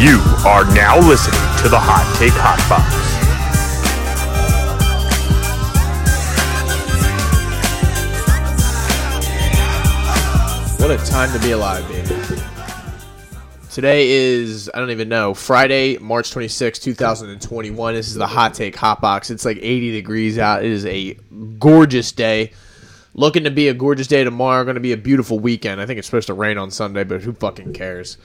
You are now listening to the Hot Take Hot Box. What a time to be alive, baby. Today is, I don't even know, Friday, March 26, 2021. This is the Hot Take Hot Box. It's like 80 degrees out. It is a gorgeous day. Looking to be a gorgeous day tomorrow. Going to be a beautiful weekend. I think it's supposed to rain on Sunday, but who fucking cares?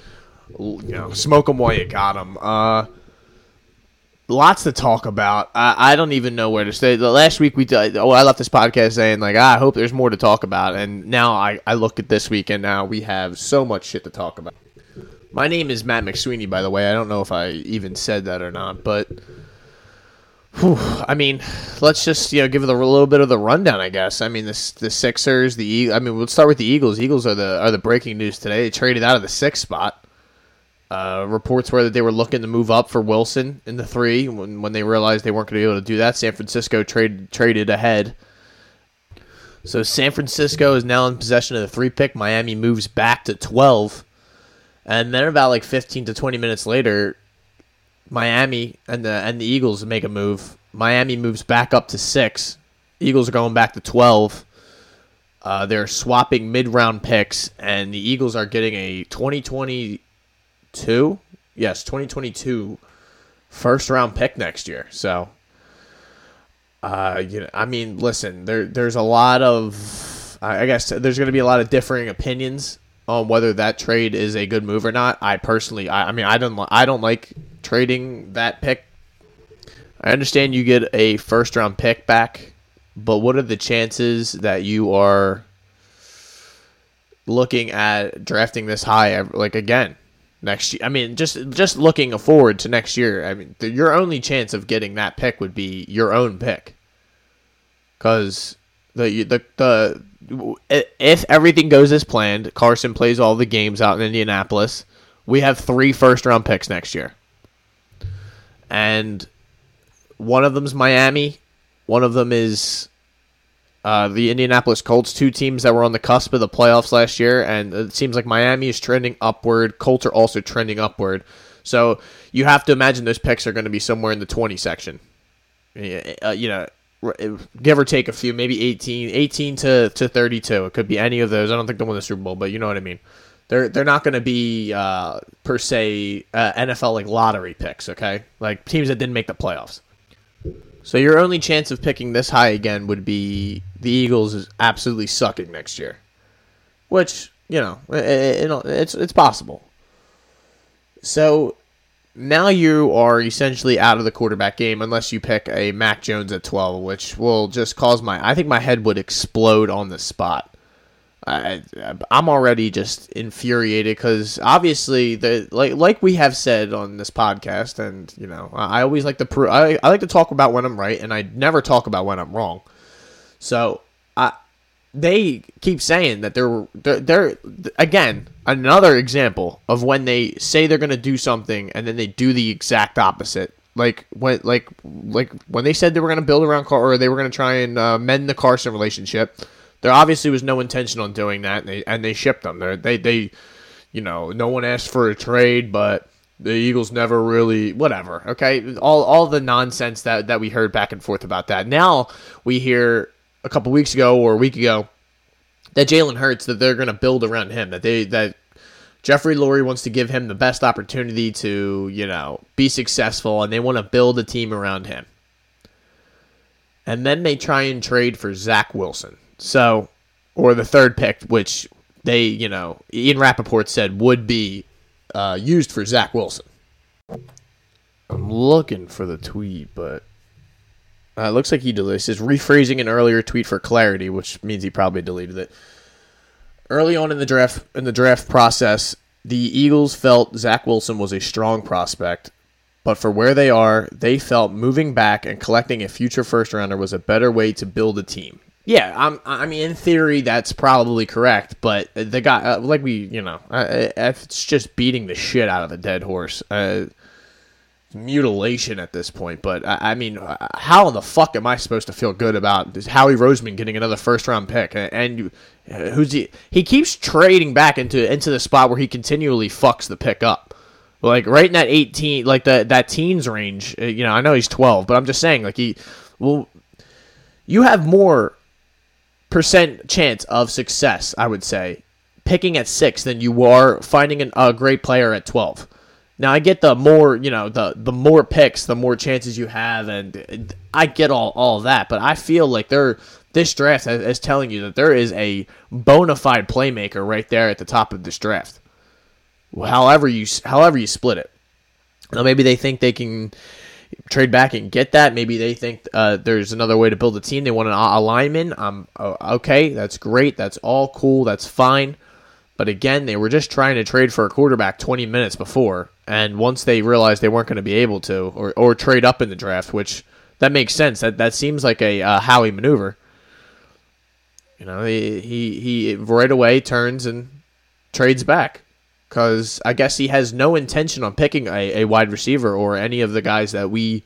You know, smoke them while you got them. Uh, lots to talk about. I, I don't even know where to say. The last week we did, oh, I left this podcast saying like ah, I hope there's more to talk about, and now I, I look at this week and now we have so much shit to talk about. My name is Matt McSweeney, by the way. I don't know if I even said that or not, but whew, I mean, let's just you know give it a little bit of the rundown. I guess. I mean, the the Sixers, the I mean, we'll start with the Eagles. Eagles are the are the breaking news today. They traded out of the sixth spot. Uh, reports were that they were looking to move up for Wilson in the three. When, when they realized they weren't going to be able to do that, San Francisco trade, traded ahead. So San Francisco is now in possession of the three pick. Miami moves back to 12. And then about like 15 to 20 minutes later, Miami and the and the Eagles make a move. Miami moves back up to six. Eagles are going back to 12. Uh, they're swapping mid round picks, and the Eagles are getting a 2020 two, yes, 2022 first round pick next year. So, uh, you know, I mean, listen, there there's a lot of, I guess there's going to be a lot of differing opinions on whether that trade is a good move or not. I personally, I, I mean, I don't, I don't like trading that pick. I understand you get a first round pick back, but what are the chances that you are looking at drafting this high? Like again, next year. I mean, just just looking forward to next year. I mean, the, your only chance of getting that pick would be your own pick, because the the the if everything goes as planned, Carson plays all the games out in Indianapolis. We have three first round picks next year, and one of them's Miami, one of them is uh, the Indianapolis Colts, two teams that were on the cusp of the playoffs last year, and it seems like Miami is trending upward. Colts are also trending upward. So you have to imagine those picks are going to be somewhere in the 20 section. Uh, you know, give or take a few, maybe 18, 18 to, to 32. It could be any of those. I don't think they'll win the Super Bowl, but you know what I mean. They're they're not going to be uh, per se uh, NFL like lottery picks. Okay, like teams that didn't make the playoffs. So your only chance of picking this high again would be the Eagles is absolutely sucking next year, which you know it, it, it's it's possible. So now you are essentially out of the quarterback game unless you pick a Mac Jones at twelve, which will just cause my I think my head would explode on the spot. I, I'm already just infuriated because obviously the like like we have said on this podcast, and you know I always like to I, I like to talk about when I'm right, and I never talk about when I'm wrong. So I they keep saying that they're they're, they're again another example of when they say they're going to do something and then they do the exact opposite. Like when like like when they said they were going to build around Car or they were going to try and uh, mend the Carson relationship there obviously was no intention on doing that, and they, and they shipped them. They're, they they, you know, no one asked for a trade, but the Eagles never really whatever. Okay, all all the nonsense that that we heard back and forth about that. Now we hear a couple weeks ago or a week ago that Jalen Hurts that they're going to build around him. That they that Jeffrey Lurie wants to give him the best opportunity to you know be successful, and they want to build a team around him. And then they try and trade for Zach Wilson. So, or the third pick, which they, you know, Ian Rapoport said would be uh, used for Zach Wilson. I'm looking for the tweet, but uh, it looks like he deleted. It says rephrasing an earlier tweet for clarity, which means he probably deleted it. Early on in the draft, in the draft process, the Eagles felt Zach Wilson was a strong prospect, but for where they are, they felt moving back and collecting a future first rounder was a better way to build a team. Yeah, I'm, I mean, in theory, that's probably correct. But the guy, uh, like we, you know, uh, it's just beating the shit out of a dead horse. Uh, mutilation at this point. But I, I mean, uh, how in the fuck am I supposed to feel good about this Howie Roseman getting another first round pick? And uh, who's he? He keeps trading back into into the spot where he continually fucks the pick up. Like right in that 18, like the that teens range. uh, You know, I know he's 12, but I'm just saying, like he, well, you have more percent chance of success, I would say, picking at six than you are finding an, a great player at 12. Now I get the more, you know, the the more picks, the more chances you have, and uh, I get all all that. But I feel like they're this draft is telling you that there is a bona fide playmaker right there at the top of this draft. However you however you split it. Now maybe they think they can trade back and get that. Maybe they think uh, there's another way to build a team. They want an a lineman. Um, uh, okay, that's great. That's all cool. That's fine. But again, they were just trying to trade for a quarterback 20 minutes before, and once they realized they weren't going to be able to, or, or trade up in the draft, which that makes sense. That that seems like a uh, Howie maneuver. You know, he, he he right away turns and trades back because I guess he has no intention on picking a, a wide receiver or any of the guys that we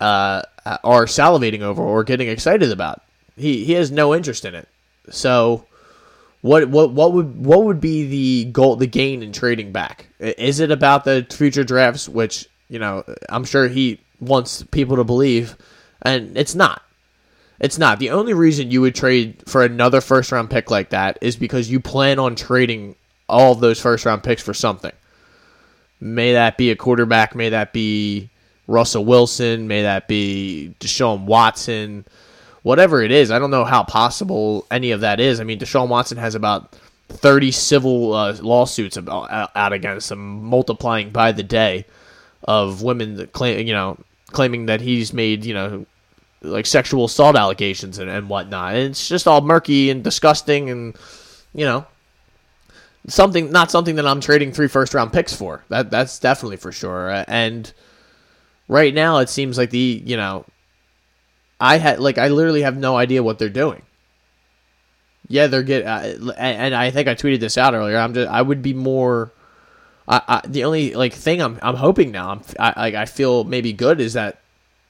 uh, are salivating over or getting excited about. He he has no interest in it. So what what what would what would be the goal the gain in trading back? Is it about the future drafts, which you know I'm sure he wants people to believe, and it's not. It's not. The only reason you would trade for another first round pick like that is because you plan on trading all of those first round picks for something. May that be a quarterback, may that be Russell Wilson, may that be Deshaun Watson, whatever it is. I don't know how possible any of that is. I mean, Deshaun Watson has about 30 civil uh, lawsuits about, out against him, multiplying by the day of women claim, you know, claiming that he's made, you know, like sexual assault allegations and, and whatnot. And it's just all murky and disgusting and, you know, something not something that I'm trading three first round picks for. That that's definitely for sure. And right now it seems like the you know I had like I literally have no idea what they're doing. Yeah, they're get uh, and I think I tweeted this out earlier. I'm just I would be more. I, I the only like thing I'm I'm hoping now I'm I I feel maybe good is that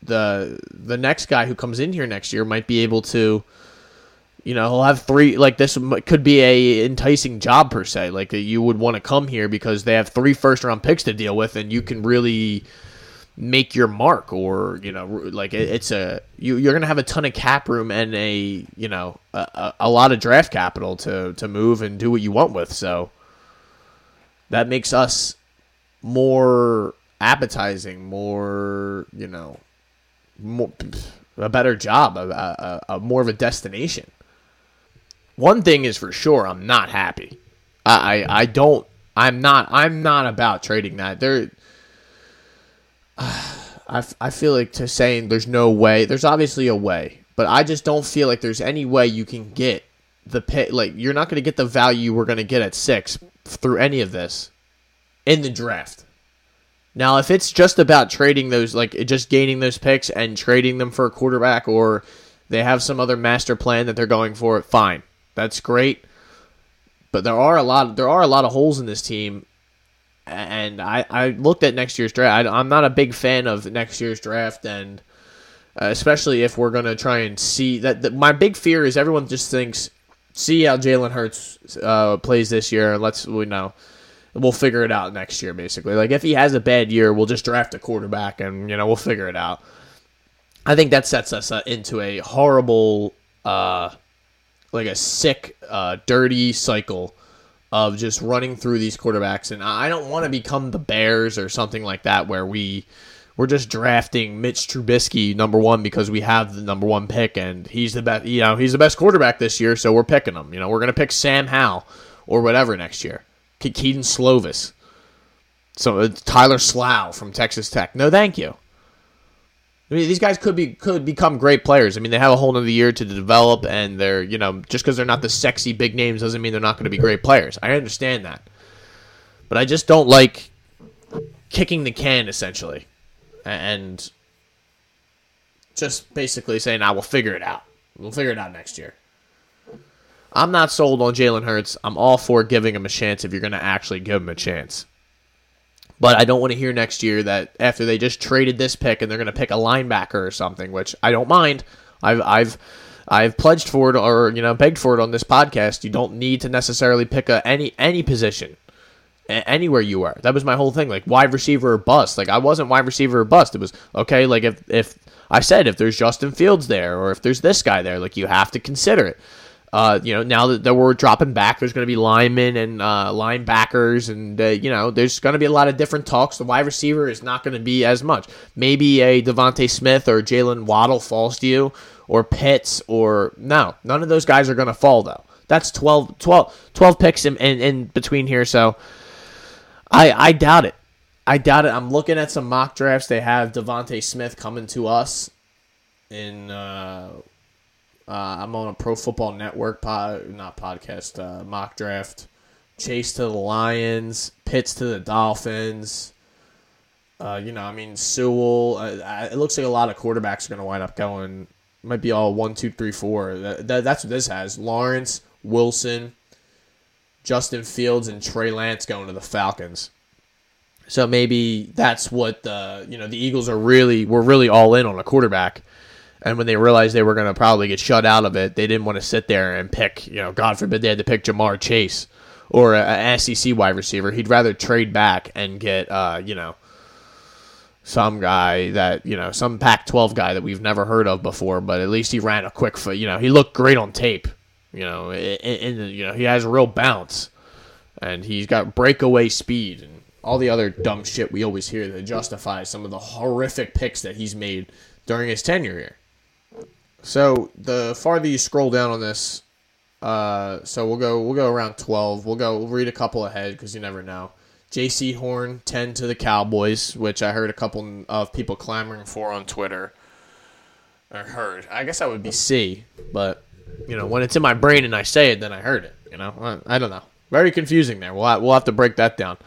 the the next guy who comes in here next year might be able to you know he'll have three like this could be a enticing job per se like you would want to come here because they have three first round picks to deal with and you can really make your mark or you know like it's a you, you're gonna have a ton of cap room and a you know a, a lot of draft capital to to move and do what you want with. So that makes us more appetizing more you know more a better job a, a, a more of a destination one thing is for sure i'm not happy. I, I i don't i'm not i'm not about trading that. There I, I feel like to saying there's no way there's obviously a way but i just don't feel like there's any way you can get the pay like you're not going to get the value we're going to get at six through any of this in the draft. Now if it's just about trading those like just gaining those picks and trading them for a quarterback or they have some other master plan that they're going for fine that's great but there are a lot there are a lot of holes in this team and I, I looked at next year's draft. I, am not a big fan of next year's draft, and uh, especially if we're gonna try and see that. My big fear is everyone just thinks, see how Jalen Hurts uh, plays this year, let's we know we'll figure it out next year. Basically, like if he has a bad year, we'll just draft a quarterback, and you know we'll figure it out. I think that sets us uh, into a horrible, uh, like a sick, uh, dirty cycle of just running through these quarterbacks. And I don't want to become the Bears or something like that where we we're just drafting Mitch Trubisky number one because we have the number one pick and he's the best. You know, he's the best quarterback this year, so we're picking him. You know, we're gonna pick Sam Howell or whatever next year. Kedon Slovis. So uh, Tyler Shough from Texas Tech. No, thank you. I mean, these guys could be could become great players. I mean, they have a whole other year to develop, and they're you know just because they're not the sexy big names doesn't mean they're not going to be great players. I understand that, but I just don't like kicking the can essentially, and just basically saying, "I will figure it out. We'll figure it out next year." I'm not sold on Jalen Hurts. I'm all for giving him a chance if you're going to actually give him a chance. But I don't want to hear next year that after they just traded this pick and they're going to pick a linebacker or something, which I don't mind. I've I've I've pledged for it or you know begged for it on this podcast. You don't need to necessarily pick a any any position anywhere you are. That was my whole thing. Like wide receiver or bust. Like I wasn't wide receiver or bust. It was okay. Like if if I said if there's Justin Fields there or if there's this guy there, like you have to consider it. Uh, you know, now that, that we're dropping back, there's going to be linemen and uh, linebackers, and uh, you know, there's going to be a lot of different talks. The wide receiver is not going to be as much. Maybe a DeVonta Smith or Jaylen Waddle falls to you, or Pitts, or no, none of those guys are going to fall though. That's 12, 12, 12 picks in, in, in between here, so I I doubt it. I doubt it. I'm looking at some mock drafts. They have DeVonta Smith coming to us in uh, uh, I'm on a Pro Football Network pod, not podcast, uh, mock draft. Chase to the Lions, Pitts to the Dolphins. Uh, you know, I mean, Sewell. Uh, it looks like a lot of quarterbacks are going to wind up going. Might be all one, two, three, four. That, that, that's what this has. Lawrence, Wilson, Justin Fields, and Trey Lance going to the Falcons. So maybe that's what the you know the Eagles are really we're really all in on a quarterback and when they realized they were going to probably get shut out of it, they didn't want to sit there and pick, you know, God forbid they had to pick Ja'Marr Chase or an SEC wide receiver. He'd rather trade back and get, uh, you know, some guy that, you know, some Pac 12 guy that we've never heard of before, but at least he ran a quick foot. You know, he looked great on tape. You know, and, you know, he has a real bounce and he's got breakaway speed and all the other dumb shit we always hear that justifies some of the horrific picks that he's made during his tenure here. So the farther you scroll down on this, uh, so we'll go we'll go around twelve. We'll go we'll read a couple ahead because you never know. Jaycee Horn ten to the Cowboys, which I heard a couple of people clamoring for on Twitter. I heard. I guess I would be C, but you know when it's in my brain and I say it, then I heard it. You know, I, I don't know. Very confusing there. We'll we'll have to break that down.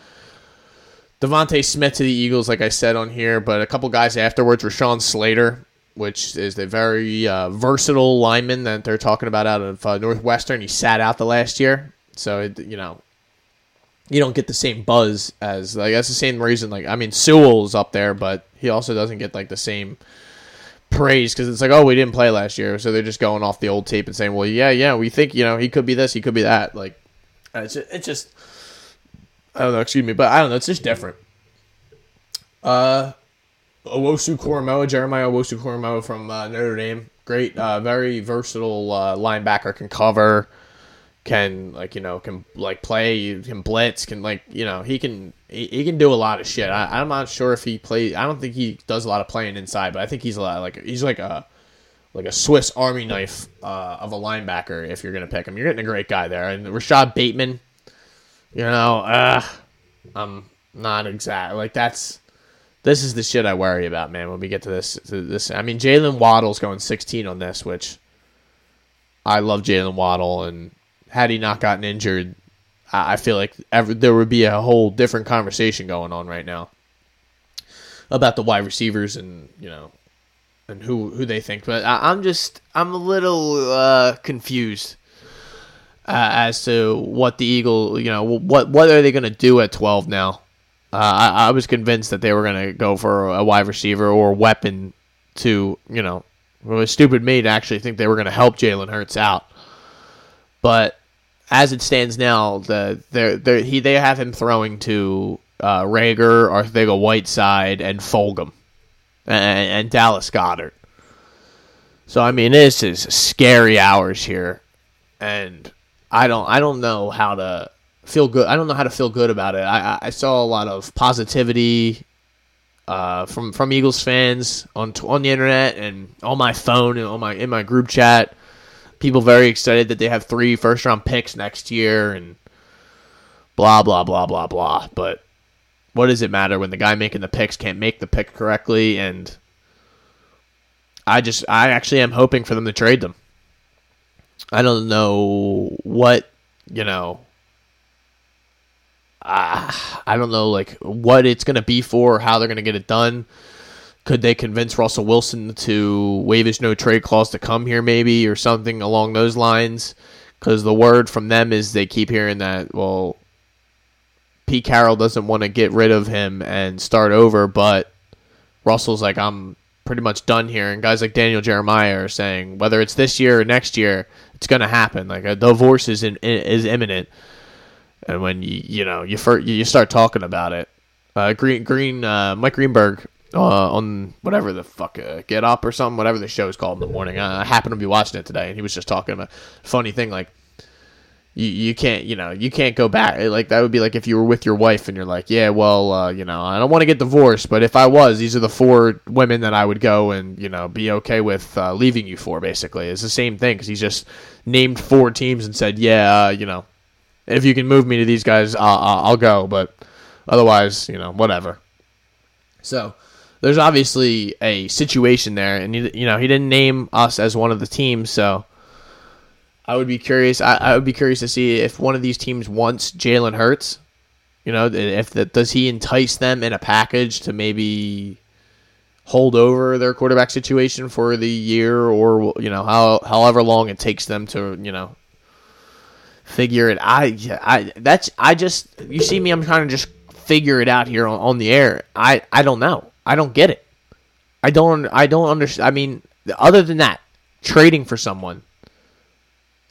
DeVonta Smith to the Eagles, like I said on here, but a couple guys afterwards. Rashawn Slater which is the very uh, versatile lineman that they're talking about out of uh, Northwestern. He sat out the last year, so it, you know you don't get the same buzz as like that's the same reason. Like I mean, Sewell's up there, but he also doesn't get like the same praise because it's like oh we didn't play last year, so they're just going off the old tape and saying well yeah yeah we think you know he could be this he could be that like it's just, it's just I don't know excuse me but I don't know it's just different. Uh, Owusu Koramoah, Jeremiah Owusu Koramoah from uh, Notre Dame. Great, uh, very versatile uh, linebacker. Can cover, can like you know can like play, can blitz, can like you know he can he, he can do a lot of shit. I, am not sure if he plays. I don't think he does a lot of playing inside, but I think he's a lot like he's like a like a Swiss Army knife uh, of a linebacker. If you're gonna pick him, you're getting a great guy there. And Rashod Bateman, you know, uh, I'm not exact like that's this is the shit I worry about, man. When we get to this, to this, I mean, Jaylen Waddle's going 16 on this, which I love Jaylen Waddle, and had he not gotten injured, I feel like ever, there would be a whole different conversation going on right now about the wide receivers and you know and who who they think. But I, am just I'm a little uh, confused uh, as to what the Eagle, you know, what what are they going to do at 12 now? Uh, I, I, was convinced that they were going to go for a wide receiver or weapon to, you know, it was stupid me to actually think they were going to help Jalen Hurts out. But as it stands now, the they they he they have him throwing to uh, Reagor, Arcega-Whiteside, and Fulgham, and, and Dallas Goedert. So I mean, this is scary hours here, and I don't I don't know how to feel good. I don't know how to feel good about it. I, I saw a lot of positivity uh, from from Eagles fans on on the internet and on my phone and on my in my group chat. People very excited that they have three first round picks next year and blah blah blah blah blah. But what does it matter when the guy making the picks can't make the pick correctly? And I just I actually am hoping for them to trade them. I don't know what you know uh, I don't know like what it's going to be for, how they're going to get it done. Could they convince Russell Wilson to waive his no trade clause to come here, maybe, or something along those lines? Because the word from them is they keep hearing that, well, Pete Carroll doesn't want to get rid of him and start over, but Russell's like, I'm pretty much done here. And guys like Daniel Jeremiah are saying, whether it's this year or next year, it's going to happen. Like a divorce is in, is imminent And when you you know you first, you start talking about it, uh, Green Green uh, Mike Greenberg uh, on whatever the fuck uh, Get Up or something, whatever the show is called in the morning. I happened to be watching it today, and he was just talking about funny thing like you, you can't you know you can't go back like that would be like if you were with your wife and you're like yeah well uh, you know I don't want to get divorced but if I was these are the four women that I would go and you know be okay with uh, leaving you for basically it's the same thing because he's just named four teams and said yeah uh, you know if you can move me to these guys I'll, I'll go but otherwise you know whatever so there's obviously a situation there and you, you know he didn't name us as one of the teams so I would be curious. I, I would be curious to see if one of these teams wants Jalen Hurts. You know, if the, does he entice them in a package to maybe hold over their quarterback situation for the year, or you know, how however long it takes them to you know figure it. I I that's I just you see me. I'm trying to just figure it out here on, on the air. I I don't know. I don't get it. I don't I don't understand. I mean, other than that, trading for someone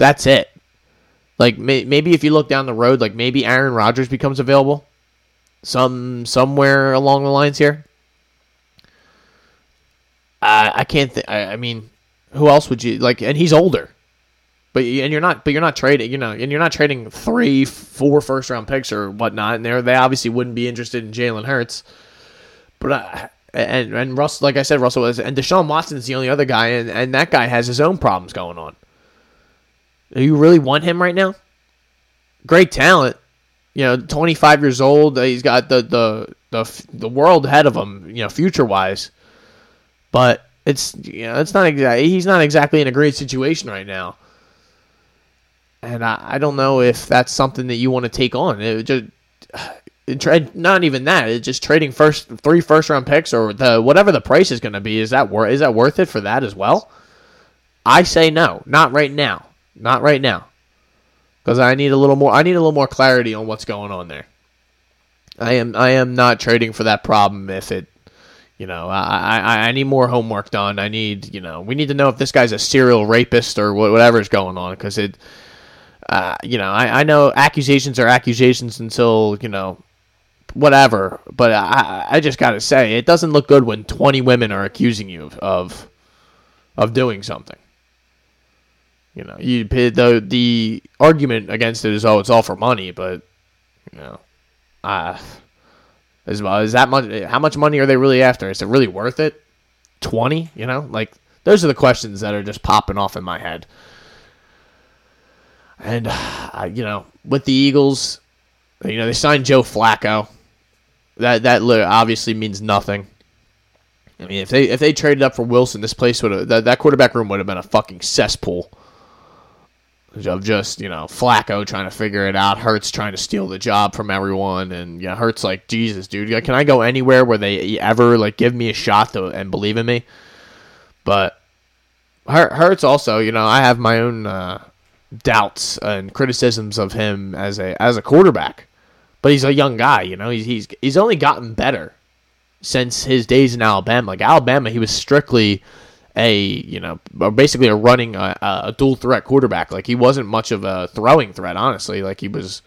that's it. Like may, maybe if you look down the road, like maybe Aaron Rodgers becomes available, some somewhere along the lines here. I I can't. Th- I, I mean, who else would you like? And he's older, but and you're not. But you're not trading. You know, and you're not trading three, four first round picks or whatnot. And they they obviously wouldn't be interested in Jalen Hurts. But I, and and Russ, like I said, Russell was and Deshaun Watson's the only other guy, and and that guy has his own problems going on. Do you really want him right now? Great talent. You know, 25 years old. Uh, he's got the the the, the world ahead of him. You know, future wise. But it's you know it's not exactly he's not exactly in a great situation right now. And I, I don't know if that's something that you want to take on. It just it, not even that. It's just trading first three first round picks or the whatever the price is going to be. Is that worth is that worth it for that as well? I say no, not right now. Not right now. Because I need a little more I need a little more clarity on what's going on there. I am I am not trading for that problem if it you know, I, I, I need more homework done. I need, you know, we need to know if this guy's a serial rapist or whatever's going on because it, uh, you know, I, I know accusations are accusations until, you know, whatever. But I, I just got to say, it doesn't look good when 20 women are accusing you of, of, of doing something. You know, you the the argument against it is oh it's all for money, but you know, uh is is that much? How much money are they really after? Is it really worth it? Twenty? You know, like those are the questions that are just popping off in my head. And uh, you know, with the Eagles, you know they signed Joe Flacco. That that obviously means nothing. I mean, if they if they traded up for Wilson, this place would have that, that quarterback room would have been a fucking cesspool of just you know Flacco trying to figure it out, Hurts trying to steal the job from everyone, and yeah, Hurts like Jesus, dude, can I go anywhere where they ever like give me a shot to, and believe in me? But Hurts also, you know, I have my own uh, doubts and criticisms of him as a as a quarterback, but he's a young guy, you know, he's he's he's only gotten better since his days in Alabama. Like Alabama, he was strictly a you know basically a running a, a, dual threat quarterback. Like he wasn't much of a throwing threat, honestly. Like he was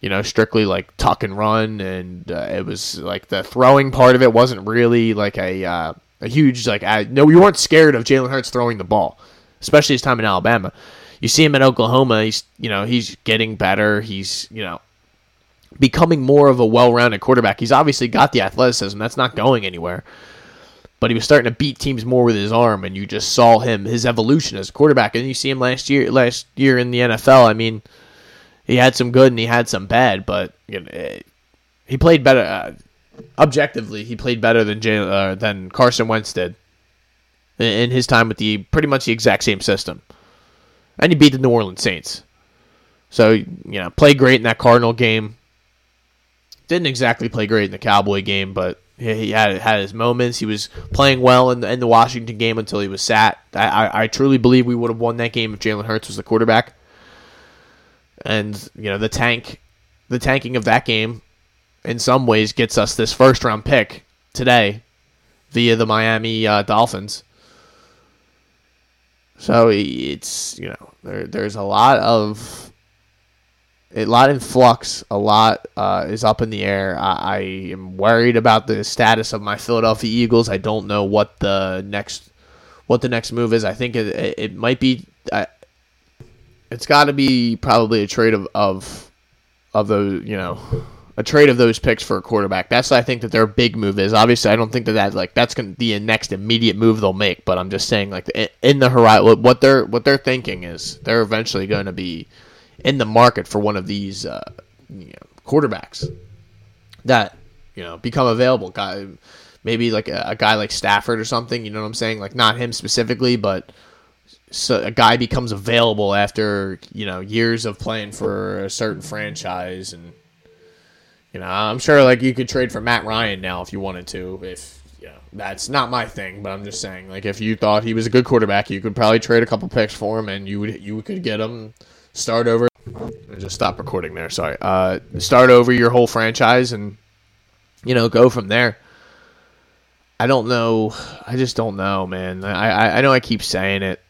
you know strictly like tuck and run, and uh, it was like the throwing part of it wasn't really like a uh, a huge like I, no we weren't scared of Jalen Hurts throwing the ball, especially his time in Alabama. You see him in Oklahoma, he's you know he's getting better. He's you know becoming more of a well-rounded quarterback. He's obviously got the athleticism. That's not going anywhere but he was starting to beat teams more with his arm, and you just saw him his evolution as a quarterback. And you see him last year, last year in the NFL. I mean, he had some good and he had some bad, but you know, he played better. Uh, objectively, he played better than Jay, uh, than Carson Wentz did in his time with the pretty much the exact same system, and he beat the New Orleans Saints. So you know, played great in that Cardinal game. Didn't exactly play great in the Cowboy game, but he had had his moments. He was playing well in the, in the Washington game until he was sat. I, I, I truly believe we would have won that game if Jalen Hurts was the quarterback. And you know the tank, the tanking of that game, in some ways gets us this first round pick today, via the Miami uh, Dolphins. So it's you know there there's a lot of a lot in flux. A lot uh, is up in the air. I, I am worried about the status of my Philadelphia Eagles. I don't know what the next what the next move is. I think it, it, it might be. I, it's got to be probably a trade of of of the you know a trade of those picks for a quarterback. That's I think that their big move is. Obviously, I don't think that that like that's going to be a next immediate move they'll make. But I'm just saying like in the horizon, what they're what they're thinking is they're eventually going to be in the market for one of these uh, you know, quarterbacks that you know become available. Guy, maybe like a, a, guy like Stafford or something. You know what I'm saying? Like not him specifically, but so a guy becomes available after you know years of playing for a certain franchise, and you know I'm sure like you could trade for Matt Ryan now if you wanted to. If you know that's not my thing, but I'm just saying like if you thought he was a good quarterback, you could probably trade a couple picks for him, and you would you could get him start over. Just stop recording there. Sorry. Uh, start over your whole franchise and you know go from there. I don't know. I just don't know, man. I I, I know I keep saying it,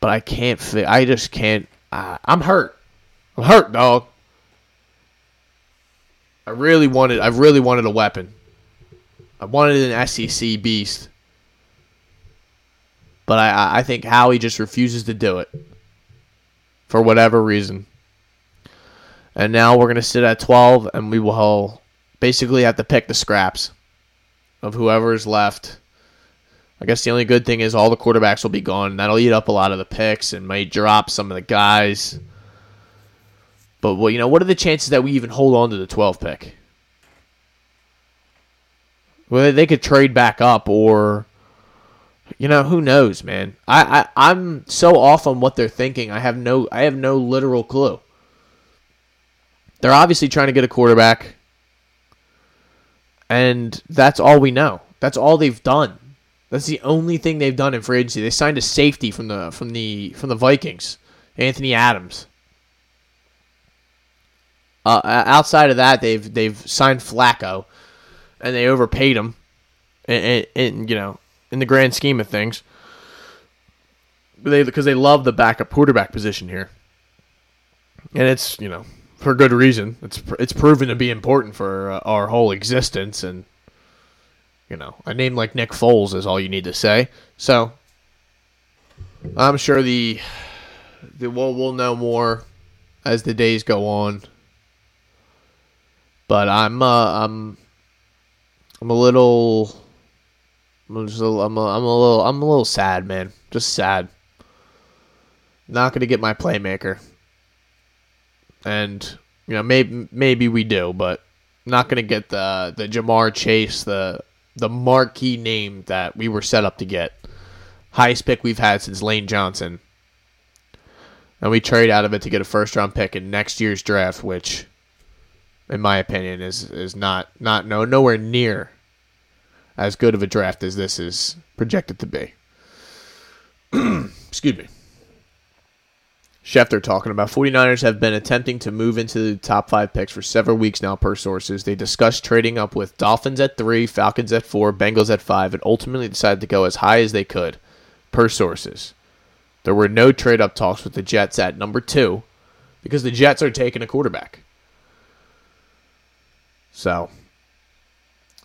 but I can't. Fi- I just can't. Uh, I'm hurt. I'm hurt, dog. I really wanted. I really wanted a weapon. I wanted an SEC beast, but I I think Howie just refuses to do it for whatever reason. And now we're to sit at 12, and we will basically have to pick the scraps of whoever is left. I guess the only good thing is all the quarterbacks will be gone. That'll eat up a lot of the picks and might drop some of the guys. But well, you know, what are the chances that we even hold on to the 12 pick? Well, they could trade back up, or you know, who knows, man? I, I I'm so off on what they're thinking. I have no I have no literal clue. They're obviously trying to get a quarterback. And that's all we know. That's all they've done. That's the only thing they've done in free agency. They signed a safety from the from the from the Vikings, Anthony Adams. Uh, outside of that, they've they've signed Flacco, and they overpaid him, and, and, and you know in the grand scheme of things. They because they love the backup quarterback position here, and it's you know for good reason. It's it's proven to be important for uh, our whole existence, and you know a name like Nick Foles is all you need to say. So I'm sure the, the we'll we'll know more as the days go on. But I'm uh, I'm I'm a little I'm just a, I'm a, I'm a little I'm a little sad, man. Just sad. Not gonna get my playmaker, and you know maybe maybe we do, but not gonna get the the Ja'Marr Chase, the the marquee name that we were set up to get. Highest pick we've had since Lane Johnson, and we trade out of it to get a first round pick in next year's draft, which, in my opinion, is is not not no nowhere near as good of a draft as this is projected to be. Excuse me. Schefter talking about 49ers have been attempting to move into the top five picks for several weeks now, per sources. They discussed trading up with Dolphins at three, Falcons at four, Bengals at five, and ultimately decided to go as high as they could, per sources. There were no trade up talks with the Jets at number two because the Jets are taking a quarterback. So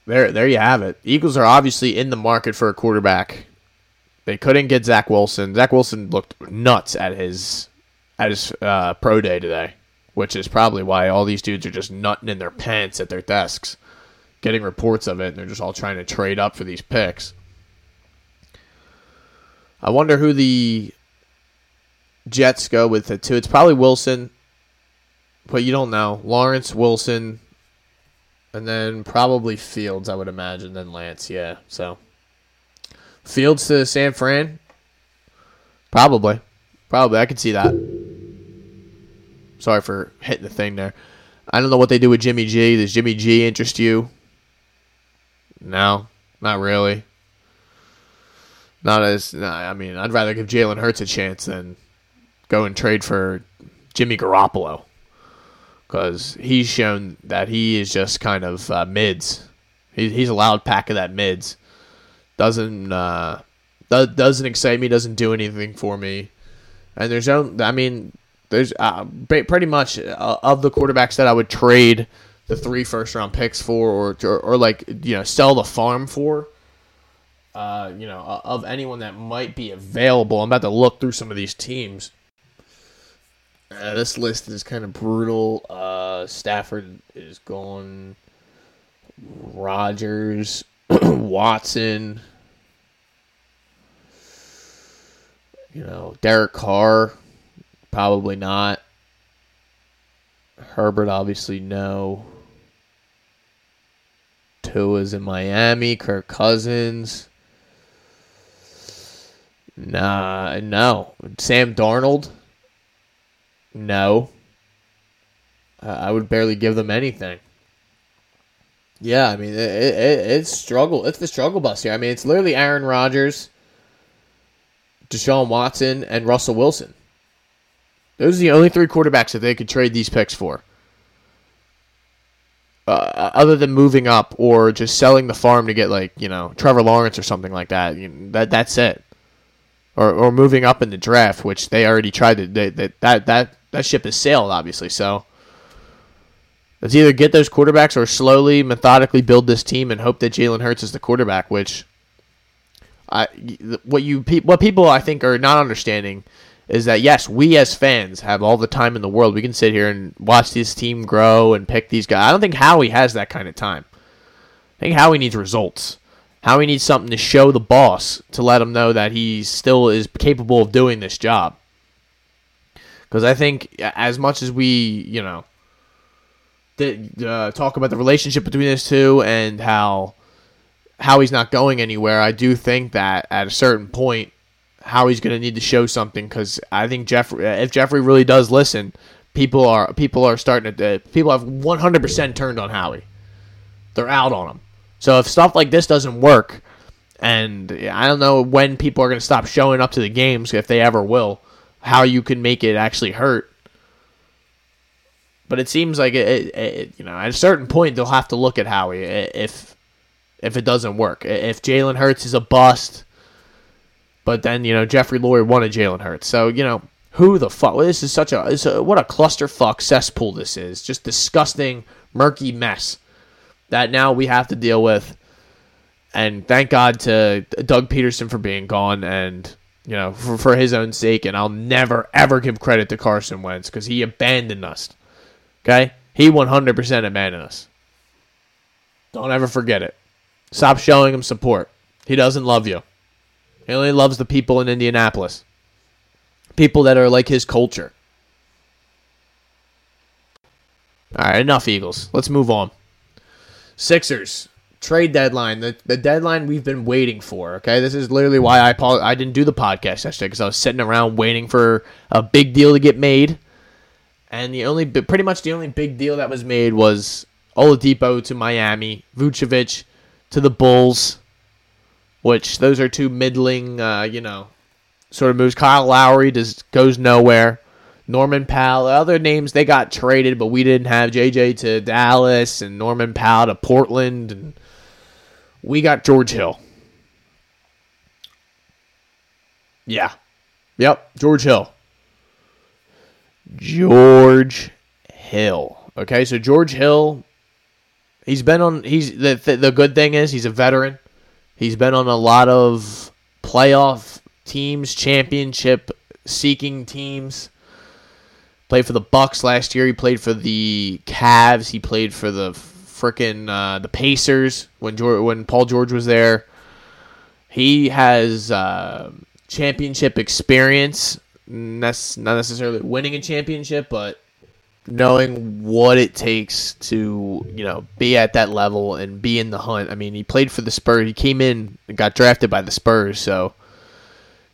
there, there you have it. Eagles are obviously in the market for a quarterback. They couldn't get Zach Wilson. Zach Wilson looked nuts at his at his uh, pro day today, which is probably why all these dudes are just nutting in their pants at their desks, getting reports of it, and they're just all trying to trade up for these picks. I wonder who the Jets go with it too. It's probably Wilson, but you don't know. Lawrence Wilson, and then probably Fields, I would imagine, then Lance, yeah. So Fields to San Fran? Probably. Probably. I could see that. Sorry for hitting the thing there. I don't know what they do with Jimmy G. Does Jimmy G interest you? No, not really. Not as I mean, I'd rather give Jalen Hurts a chance than go and trade for Jimmy Garoppolo because he's shown that he is just kind of uh, mids. He, he's a loud pack of that mids. Doesn't uh, doesn't excite me. Doesn't do anything for me. And there's no. I mean, there's uh, pretty much uh, of the quarterbacks that I would trade the three first round picks for, or, or, or like you know sell the farm for. Uh, you know, of anyone that might be available. I'm about to look through some of these teams. Uh, this list is kind of brutal. Uh, Stafford is gone. Rodgers, Watson. You know, Derek Carr, probably not. Herbert, obviously, no. Tua's in Miami. Kirk Cousins. Nah, no. Sam Darnold. No. Uh, I would barely give them anything. Yeah, I mean, it, it, it's struggle. It's the struggle bus here. I mean, it's literally Aaron Rodgers, Deshaun Watson, and Russell Wilson. Those are the only three quarterbacks that they could trade these picks for. Uh, other than moving up or just selling the farm to get like you know Trevor Lawrence or something like that, you that that's it. Or, or moving up in the draft, which they already tried to they, that that that that ship has sailed obviously. So let's either get those quarterbacks or slowly, methodically build this team and hope that Jalen Hurts is the quarterback. Which I what you what people I think are not understanding is that yes, we as fans have all the time in the world. We can sit here and watch this team grow and pick these guys. I don't think Howie has that kind of time. I think Howie needs results. Howie needs something to show the boss to let him know that he still is capable of doing this job. Because I think as much as we, you know, uh, talk about the relationship between these two and how how he's not going anywhere, I do think that at a certain point Howie's going to need to show something because I think Jeffrey, if Jeffrey really does listen, people are people are starting to people have 100% turned on Howie. They're out on him. So if stuff like this doesn't work, and I don't know when people are going to stop showing up to the games if they ever will, how you can make it actually hurt. But it seems like it, it, it you know, at a certain point they'll have to look at Howie if if it doesn't work. If Jalen Hurts is a bust but then you know Jeffrey Lurie wanted Jalen Hurts, so you know who the fuck? This is such a, a what a clusterfuck cesspool this is. Just disgusting, murky mess that now we have to deal with. And thank God to Doug Pederson for being gone, and you know for, for his own sake. And I'll never ever give credit to Carson Wentz because he abandoned us. Okay, he 100% abandoned us. Don't ever forget it. Stop showing him support. He doesn't love you. He only loves the people in Indianapolis. People that are like his culture. All right, enough Eagles. Let's move on. Sixers trade deadline, the, the deadline we've been waiting for. Okay, this is literally why I I didn't do the podcast yesterday because I was sitting around waiting for a big deal to get made, and the only pretty much the only big deal that was made was Oladipo to Miami, Vucevic to the Bulls, which those are two middling, uh, you know, sort of moves. Kyle Lowry just goes nowhere. Norman Powell, other names they got traded, but we didn't have JJ to Dallas and Norman Powell to Portland, and we got George Hill. Yeah, yep, George Hill. George Hill. Okay, so George Hill, he's been on. He's the the good thing is he's a veteran. He's been on a lot of playoff teams, championship seeking teams. Played for the Bucks last year. He played for the Cavs. He played for the frickin' uh, the Pacers when George, when Paul George was there. He has uh, championship experience. That's not necessarily winning a championship, but knowing what it takes to you know be at that level and be in the hunt. I mean, he played for the Spurs. He came in and got drafted by the Spurs, so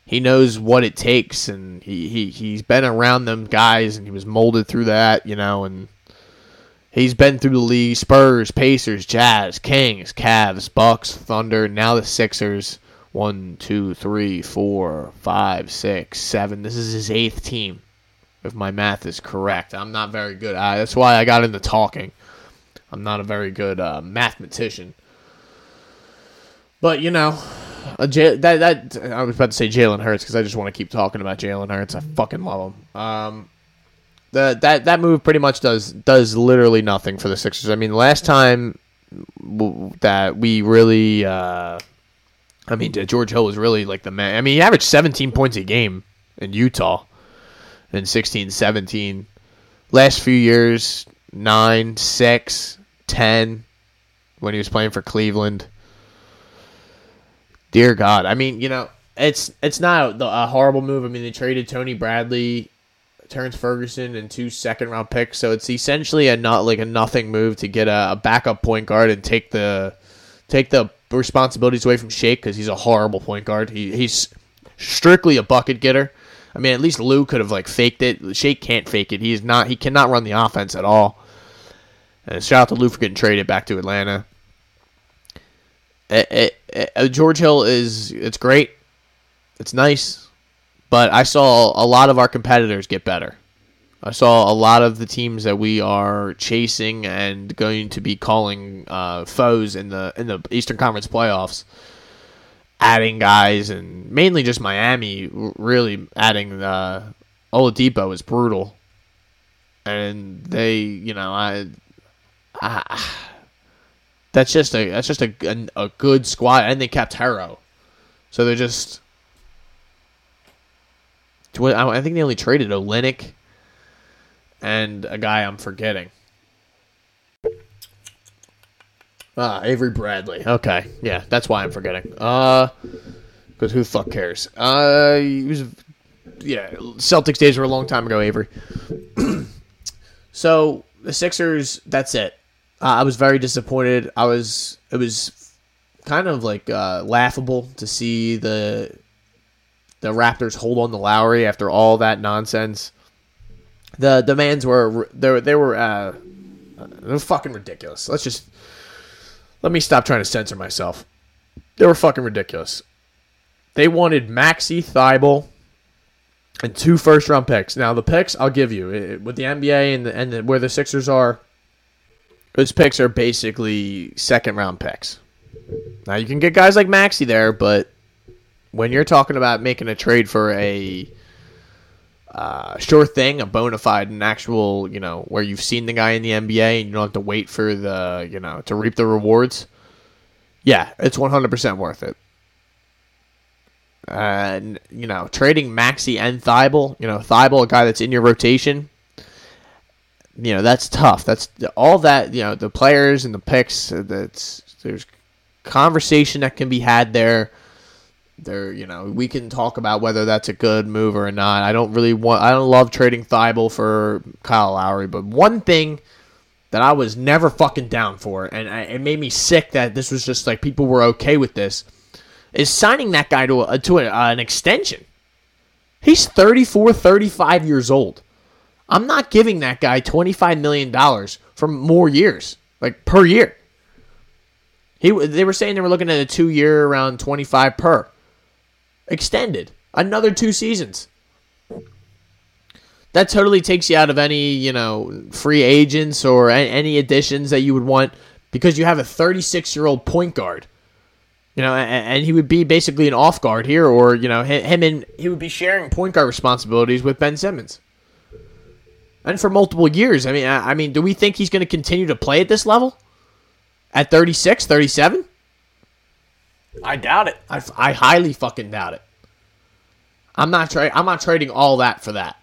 he knows what it takes, and he, he he's been around them guys, and he was molded through that, you know, and he's been through the league: Spurs, Pacers, Jazz, Kings, Cavs, Bucks, Thunder, now the Sixers. One, two, three, four, five, six, seven. This is his eighth team if my math is correct. I'm not very good. Uh, that's why I got into talking. I'm not a very good uh, mathematician. But you know, J- that that I was about to say Jalen Hurts because I just want to keep talking about Jalen Hurts. I fucking love him. Um, the that that move pretty much does does literally nothing for the Sixers. I mean, last time w- that we really, uh, I mean, George Hill was really like the man. I mean, he averaged 17 points a game in Utah in 16, 17. Last few years, 9, 6, 10 when he was playing for Cleveland. Dear God, I mean, you know, it's it's not a, a horrible move. I mean, they traded Tony Bradley, Terrence Ferguson, and two second round picks, so it's essentially a not like a nothing move to get a, a backup point guard and take the take the responsibilities away from Shake because he's a horrible point guard. He he's strictly a bucket getter. I mean, at least Lou could have like faked it. Shake can't fake it. He's not. He cannot run the offense at all. And shout out to Lou for getting traded back to Atlanta. It, it, it, George Hill is it's great. It's nice, but I saw a lot of our competitors get better. I saw a lot of the teams that we are chasing and going to be calling uh, foes in the in the Eastern Conference playoffs, adding guys and mainly just Miami. Really adding uh, Oladipo is brutal, and they, you know, I, I that's just a that's just a, a, a good squad, and they kept Herro, so they're just. I think they only traded Olynyk and a guy I'm forgetting. Ah, Avery Bradley. Okay, yeah, that's why I'm forgetting. Uh, because who the fuck cares? Uh, he was, yeah, Celtics days were a long time ago, Avery. so the Sixers, that's it. I was very disappointed. I was it was kind of like uh, laughable to see the the Raptors hold on to Lowry after all that nonsense. The demands were they they were uh, they were fucking ridiculous. Let's just let me stop trying to censor myself. They were fucking ridiculous. They wanted Maxey Thybulle and two first round picks. Now the picks I'll give you with the NBA and the, and the, where the Sixers are those picks are basically second round picks. Now you can get guys like Maxey there, but when you're talking about making a trade for a uh, sure thing, a bona fide, an actual, you know, where you've seen the guy in the NBA and you don't have to wait for the, you know, to reap the rewards. Yeah, it's 100% worth it. And, you know, trading Maxey and Thybulle, you know, Thybulle, a guy that's in your rotation, you know that's tough. That's all that you know. The players and the picks. Uh, that's there's conversation that can be had there. There, you know, we can talk about whether that's a good move or not. I don't really want. I don't love trading Thybulle for Kyle Lowry, but one thing that I was never fucking down for, and I, it made me sick that this was just like people were okay with this, is signing that guy to a, to a, an extension. He's 34, 35 years old. I'm not giving that guy $25 million for more years, like per year. He, they were saying they were looking at a two year around 25 per. Extended. Another two seasons. That totally takes you out of any, you know, free agents or any additions that you would want because you have a 36 year old point guard. You know, and, he would be basically an off guard here, or, you know, him and he would be sharing point guard responsibilities with Ben Simmons and for multiple years. I mean, I, I mean, do we think he's going to continue to play at this level at 36, 37? I doubt it. I, I highly fucking doubt it. I'm not tra- I'm not trading all that for that.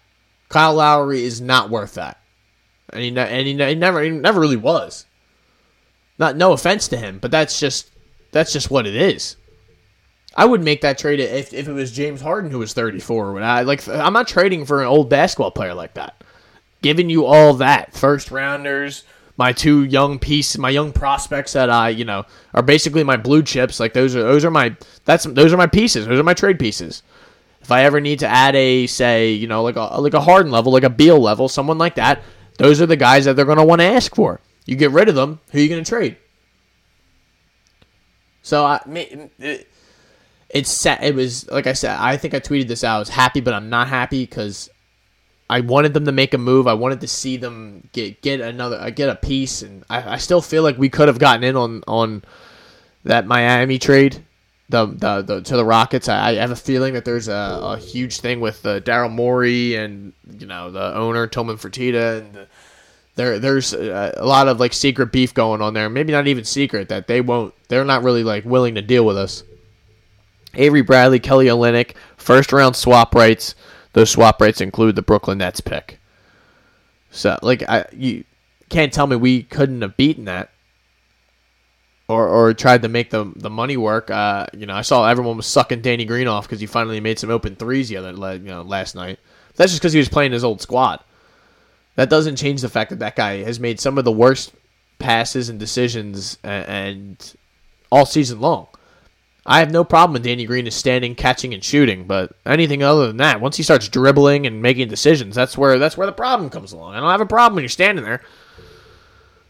Kyle Lowry is not worth that, and he, ne- and he, ne- he never he never really was. Not no offense to him, but that's just that's just what it is. I would make that trade if, if it was James Harden who was 34. When I like, I'm not trading for an old basketball player like that giving you all that first rounders, my two young piece, my young prospects that I, you know, are basically my blue chips. Like those are those are my that's those are my pieces. Those are my trade pieces. If I ever need to add a say, you know, like a like a Harden level, like a Beal level, someone like that, those are the guys that they're going to want to ask for. You get rid of them, who are you going to trade? So I it, it's. It was like I said. I think I tweeted this out. I was happy, but I'm not happy because I wanted them to make a move. I wanted to see them get get another uh, get a piece, and I, I still feel like we could have gotten in on on that Miami trade. the, the, the to the Rockets. I, I have a feeling that there's a, a huge thing with uh, Daryl Morey and you know the owner Tillman Fertitta and the, there there's a, a lot of like secret beef going on there. Maybe not even secret that they won't. They're not really like willing to deal with us. Avery Bradley, Kelly Olynyk, first round swap rights. Those swap rights include the Brooklyn Nets pick. So like I you can't tell me we couldn't have beaten that or or tried to make the the money work. Uh, you know, I saw everyone was sucking Danny Green off because he finally made some open threes the other you know last night. That's just because he was playing his old squad. That doesn't change the fact that that guy has made some of the worst passes and decisions and, and all season long. I have no problem with Danny Green is standing, catching, and shooting, but anything other than that, once he starts dribbling and making decisions, that's where that's where the problem comes along. I don't have a problem when you're standing there.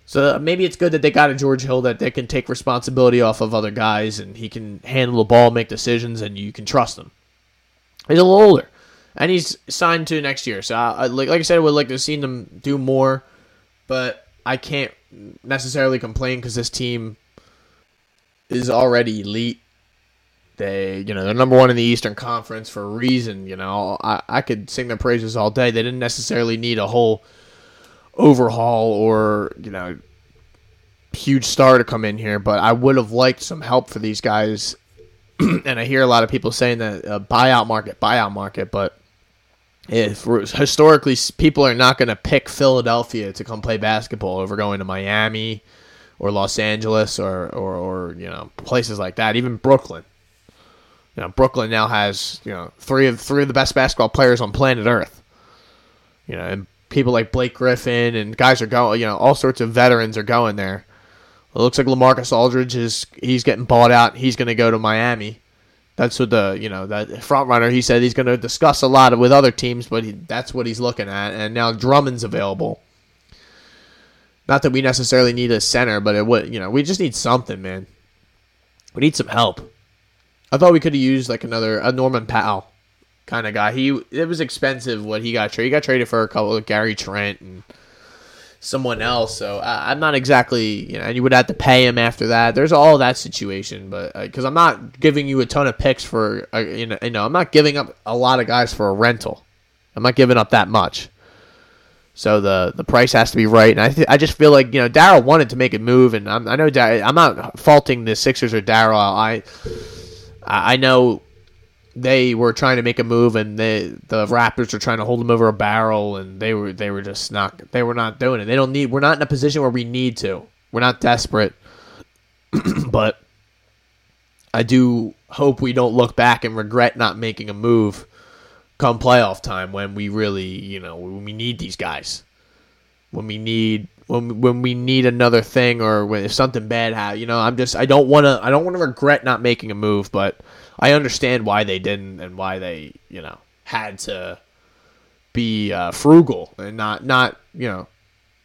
So uh, maybe it's good that they got a George Hill that they can take responsibility off of other guys and he can handle the ball, make decisions, and you can trust him. He's a little older, and he's signed to next year. So uh, I, like, like I said, I would like to see them do more, but I can't necessarily complain because this team is already elite. They, you know, they're number one in the Eastern Conference for a reason. You know, I, I could sing their praises all day. They didn't necessarily need a whole overhaul or you know huge star to come in here, but I would have liked some help for these guys. and I hear a lot of people saying that uh, buyout market, buyout market, but if historically people are not going to pick Philadelphia to come play basketball over going to Miami or Los Angeles or, or, or you know places like that, even Brooklyn. You know, Brooklyn now has you know three of three of the best basketball players on planet Earth. You know, and people like Blake Griffin and guys are going. You know, all sorts of veterans are going there. It looks like Lamarcus Aldridge is he's getting bought out. He's going to go to Miami. That's what the you know that front runner. He said he's going to discuss a lot with other teams, but he, that's what he's looking at. And now Drummond's available. Not that we necessarily need a center, but it would you know we just need something, man. We need some help. I thought we could have used like another a Norman Powell kind of guy. He it was expensive what he got traded. He got traded for a couple of Gary Trent and someone else. So I, am not exactly you know, and you would have to pay him after that. There's all that situation, but because uh, I'm not giving you a ton of picks for uh, you know, you know, I'm not giving up a lot of guys for a rental. I'm not giving up that much. So the the price has to be right, and I th- I just feel like you know Daryl wanted to make a move, and I'm, i know Dar- I'm not faulting the Sixers or Daryl. I I know they were trying to make a move and they, the Raptors were trying to hold them over a barrel and they were they were just not they were not doing it. They don't need we're not in a position where we need to. We're not desperate. but I do hope we don't look back and regret not making a move come playoff time when we really, you know, when we need these guys. When we need when when we need another thing or when if something bad happens, you know, I'm just I don't want to I don't want to regret not making a move, but I understand why they didn't and why they, you know, had to be uh, frugal and not not you know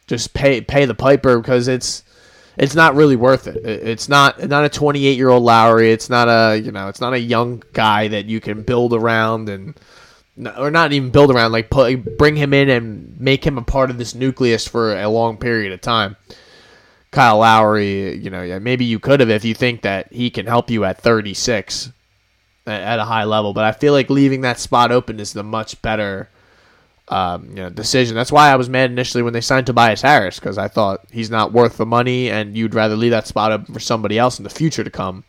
just pay pay the piper because it's it's not really worth it. It's not not a 28 year old Lowry. It's not a you know it's not a young guy that you can build around and or not even build around like put, bring him in and make him a part of this nucleus for a long period of time. Kyle Lowry, you know, yeah, maybe you could have if you think that he can help you at 36 at a high level. But I feel like leaving that spot open is the much better um, you know, decision. That's why I was mad initially when they signed Tobias Harris because I thought he's not worth the money, and you'd rather leave that spot open for somebody else in the future to come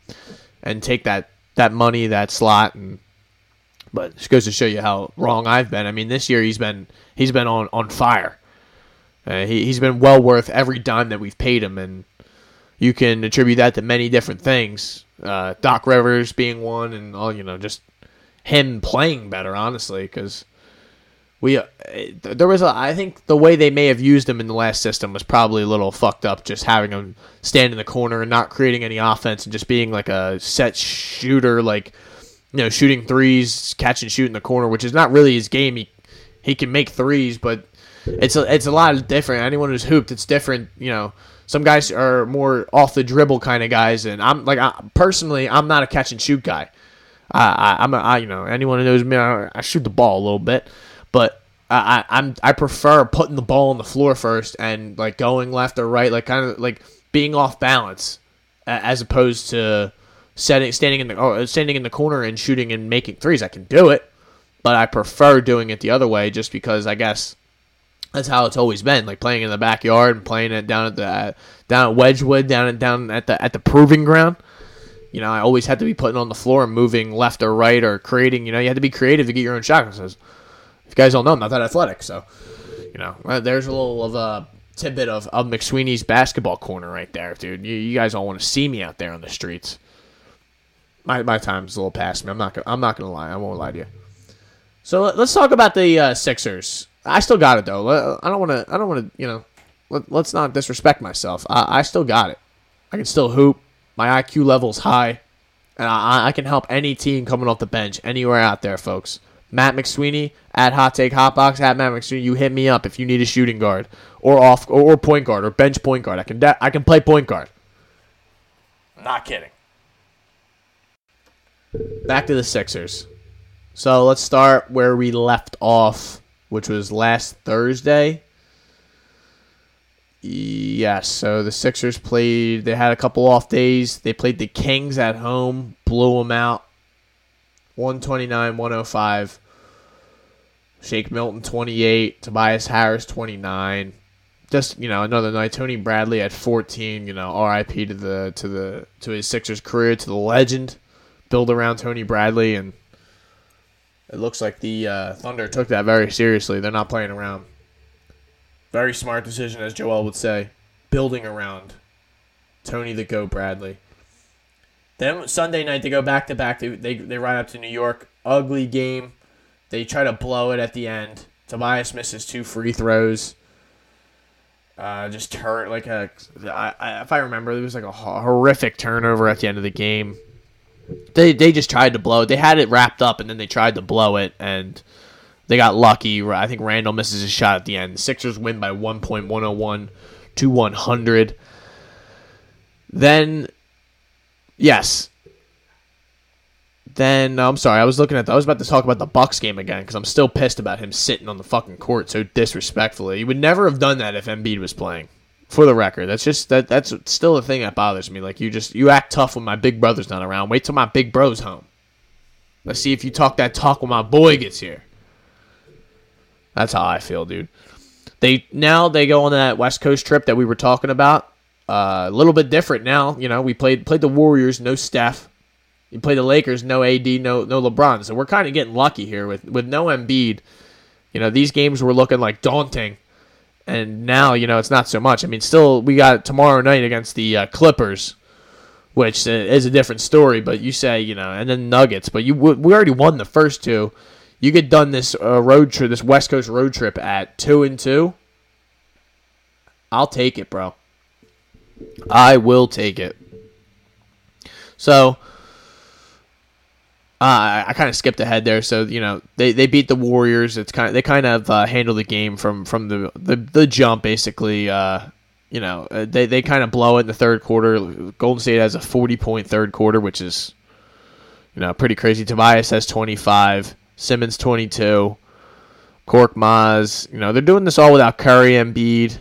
and take that that money, that slot, and. But it goes to show you how wrong I've been. I mean, this year he's been he's been on on fire. Uh, he he's been well worth every dime that we've paid him, and you can attribute that to many different things uh, Doc Rivers being one, and all you know, just him playing better, honestly, because we uh, there was a I think the way they may have used him in the last system was probably a little fucked up, just having him stand in the corner and not creating any offense and just being like a set shooter, like you know, shooting threes, catch and shoot in the corner, which is not really his game. He he can make threes, but it's a, it's a lot different. Anyone who's hooped, it's different. You know, some guys are more off the dribble kind of guys, and I'm like I, personally, I'm not a catch and shoot guy. I, I, am a, I, you know anyone who knows me, I, I shoot the ball a little bit, but I, I am I prefer putting the ball on the floor first and like going left or right, like kind of like being off balance, as opposed to setting, standing in the oh, standing in the corner and shooting and making threes. I can do it, but I prefer doing it the other way, just because I guess that's how it's always been. Like playing in the backyard and playing it down at the uh, down at Wedgwood, down at down at the at the proving ground. You know, I always had to be putting on the floor and moving left or right or creating. You know, you had to be creative to get your own shot. Because if you guys don't know, I'm not that athletic, so you know, uh, there's a little of a tidbit of, of McSweeney's basketball corner right there, dude. You, you guys all want to see me out there on the streets. My my time's a little past me. I'm not gonna, I'm not gonna lie. I won't lie to you. So let, us talk about the uh, Sixers. I still got it though. I don't want to. I don't want to. You know, let, us not disrespect myself. I, I still got it. I can still hoop. My IQ level's high, and I, I can help any team coming off the bench anywhere out there, folks. Matt McSweeney at Hot Take Hotbox at Matt McSweeney. You hit me up if you need a shooting guard or off or, point guard or bench point guard. I can I can play point guard. not kidding. Back to the Sixers. So let's start where we left off, which was last Thursday. Yes, so the Sixers played. They had a couple off days. They played the Kings at home, blew them out 129 105. Shake Milton 28, Tobias Harris 29. Just you know another night. Tony Bradley at 14. You know, R.I.P. to the to the to his Sixers career to the legend. Build around Tony Bradley, and it looks like the uh, Thunder took that very seriously. They're not playing around. Very smart decision, as Joel would say. Building around Tony the Go Bradley. Then Sunday night they go back to back. They they they ride up to New York. Ugly game. They try to blow it at the end. Tobias misses two free throws. Uh, just turn like a. I, I, if I remember, it was like a horrific turnover at the end of the game. They they just tried to blow it. They had it wrapped up, and then they tried to blow it, and they got lucky. I think Randle misses his shot at the end. Sixers win by 1.101 to 100. Then, yes, then I'm sorry, I was looking at. The, I was about to talk about the Bucks game again because I'm still pissed about him sitting on the fucking court so disrespectfully. He would never have done that if Embiid was playing. For the record, that's just that. That's still a thing that bothers me. Like you just you act tough when my big brother's not around. Wait till my big bro's home. Let's see if you talk that talk when my boy gets here. That's how I feel, dude. They now they go on that West Coast trip that we were talking about. Uh, a little bit different now. You know, we played played the Warriors, no Steph. You play the Lakers, no AD, no no LeBron. So we're kind of getting lucky here with with no Embiid. You know, these games were looking like daunting, and now you know it's not so much. I mean, still we got tomorrow night against the uh, Clippers, which is a different story. But you say you know, and then Nuggets. But you we already won the first two. You get done this uh, road trip, this West Coast road trip at two and two. I'll take it, bro. I will take it. So uh, I, kind of skipped ahead there, so you know they, they beat the Warriors. It's kind of they kind of uh, handle the game from from the the, the jump basically. Uh, you know uh, they they kind of blow it in the third quarter. Golden State has a forty point third quarter, which is you know pretty crazy. Tobias has twenty five, Simmons twenty two, Korkmaz. You know they're doing this all without Curry, Embiid.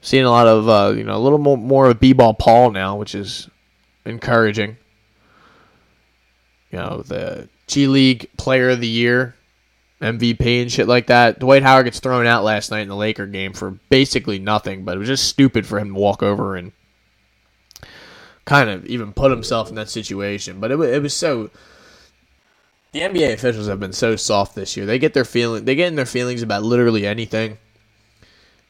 Seeing a lot of uh, you know a little more more of B-ball Paul now, which is encouraging you know, the G League Player of the Year, MVP and shit like that. Dwight Howard gets thrown out last night in the Laker game for basically nothing, but it was just stupid for him to walk over and kind of even put himself in that situation. But it, it was so. The NBA officials have been so soft this year. They get their feeling. They get in their feelings about literally anything.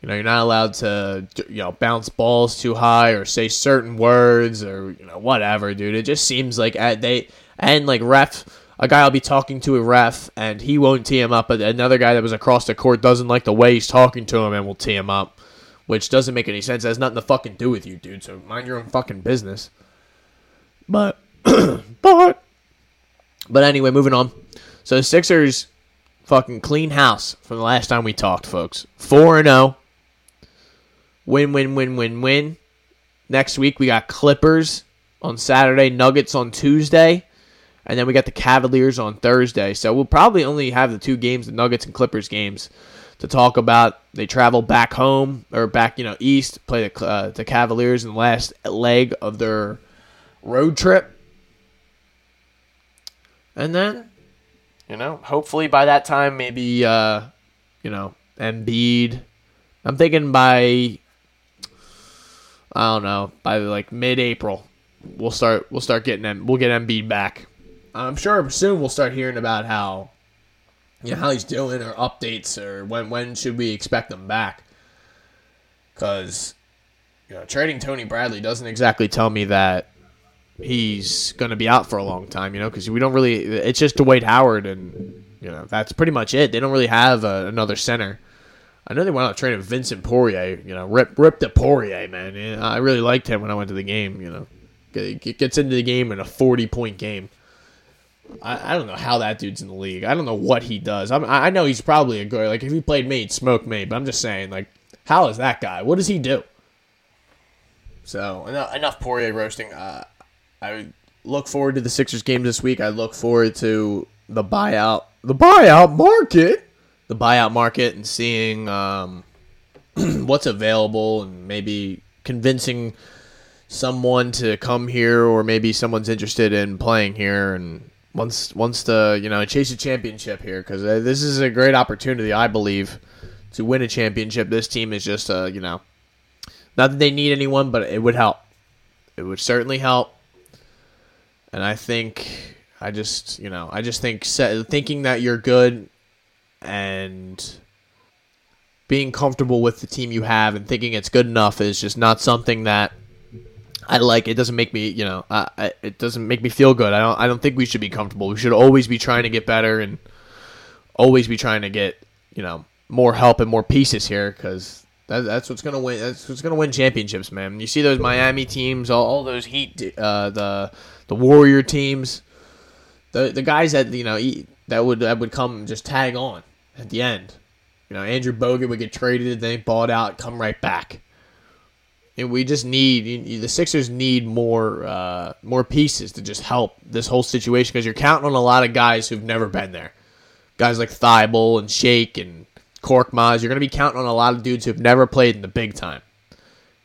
You know, you're not allowed to, you know, bounce balls too high or say certain words or you know whatever, dude. It just seems like uh, they and like ref a guy I'll be talking to a ref and he won't tee him up, but another guy that was across the court doesn't like the way he's talking to him and will tee him up, which doesn't make any sense. It has nothing to fucking do with you, dude. So mind your own fucking business. But, but, but anyway, moving on. So Sixers fucking clean house from the last time we talked, folks. Four and zero. Oh. Win, win, win, win, win. Next week we got Clippers on Saturday, Nuggets on Tuesday and then we got the Cavaliers on Thursday. So we'll probably only have the two games, the Nuggets and Clippers games, to talk about. They travel back home or back, you know, east, play the uh, the Cavaliers in the last leg of their road trip. And then, you know, hopefully by that time, maybe, uh, you know, Embiid. I'm thinking by, I don't know, by like mid-April, we'll start we'll start getting. We'll get Embiid back. I'm sure soon we'll start hearing about how, you know, how he's doing or updates or when when should we expect him back. Because, you know, trading Tony Bradley doesn't exactly tell me that he's going to be out for a long time, you know, because we don't really. It's just Dwight Howard, and you know that's pretty much it. They don't really have uh, another center. I know they went out trading Vincent Poirier. You know, rip rip the Poirier, man. I really liked him when I went to the game. You know, gets into the game in a forty point game. I, I don't know how that dude's in the league. I don't know what he does. I'm, I know he's probably a good. Like if he played me, he'd smoke me. But I'm just saying, like, how is that guy? What does he do? So enough, enough Poirier roasting. Uh, I look forward to the Sixers game this week. I look forward to the buyout, the buyout market, the buyout market, and seeing um, what's available, and maybe convincing someone to come here, or maybe someone's interested in playing here, and wants wants to you know chase a championship here because uh, this is a great opportunity, I believe, to win a championship. This team is just uh, you know, not that they need anyone, but it would help. It would certainly help and I think I just you know I just think thinking that you're good and being comfortable with the team you have and thinking it's good enough is just not something that I like. It doesn't make me you know I, it doesn't make me feel good. I don't I don't think we should be comfortable. We should always be trying to get better and always be trying to get you know more help and more pieces here because that, that's what's gonna win. That's what's gonna win championships, man. You see those Miami teams, all, all those Heat, uh, the the Warrior teams, the the guys that you know that would that would come just tag on at the end. You know, Andrew Bogut would get traded, then he bought out, come right back. And we just need the Sixers need more uh, more pieces to just help this whole situation because you're counting on a lot of guys who've never been there. Guys like Thybulle and Shake and Korkmaz. You're going to be counting on a lot of dudes who've never played in the big time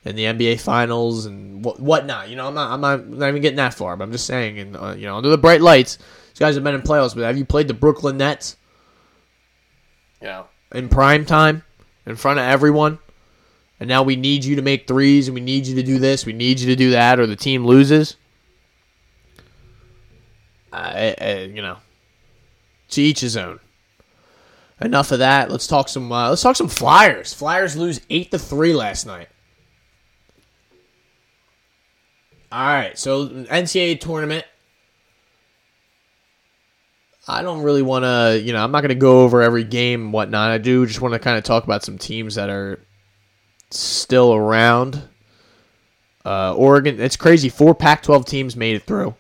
in the NBA Finals and what whatnot. You know, I'm not I'm not, not even getting that far, but I'm just saying, and uh, you know, under the bright lights, these guys have been in playoffs. But have you played the Brooklyn Nets? You know, in prime time, in front of everyone, and now we need you to make threes, and we need you to do this, we need you to do that, or the team loses. I, I, you know, to each his own. Enough of that. Let's talk some. Uh, let's talk some Flyers. Flyers lose eight to three last night. All right, so NCAA tournament. I don't really want to, you know, I'm not going to go over every game and whatnot. I do just want to kind of talk about some teams that are still around. Uh, Oregon, it's crazy. Four Pac-12 teams made it through.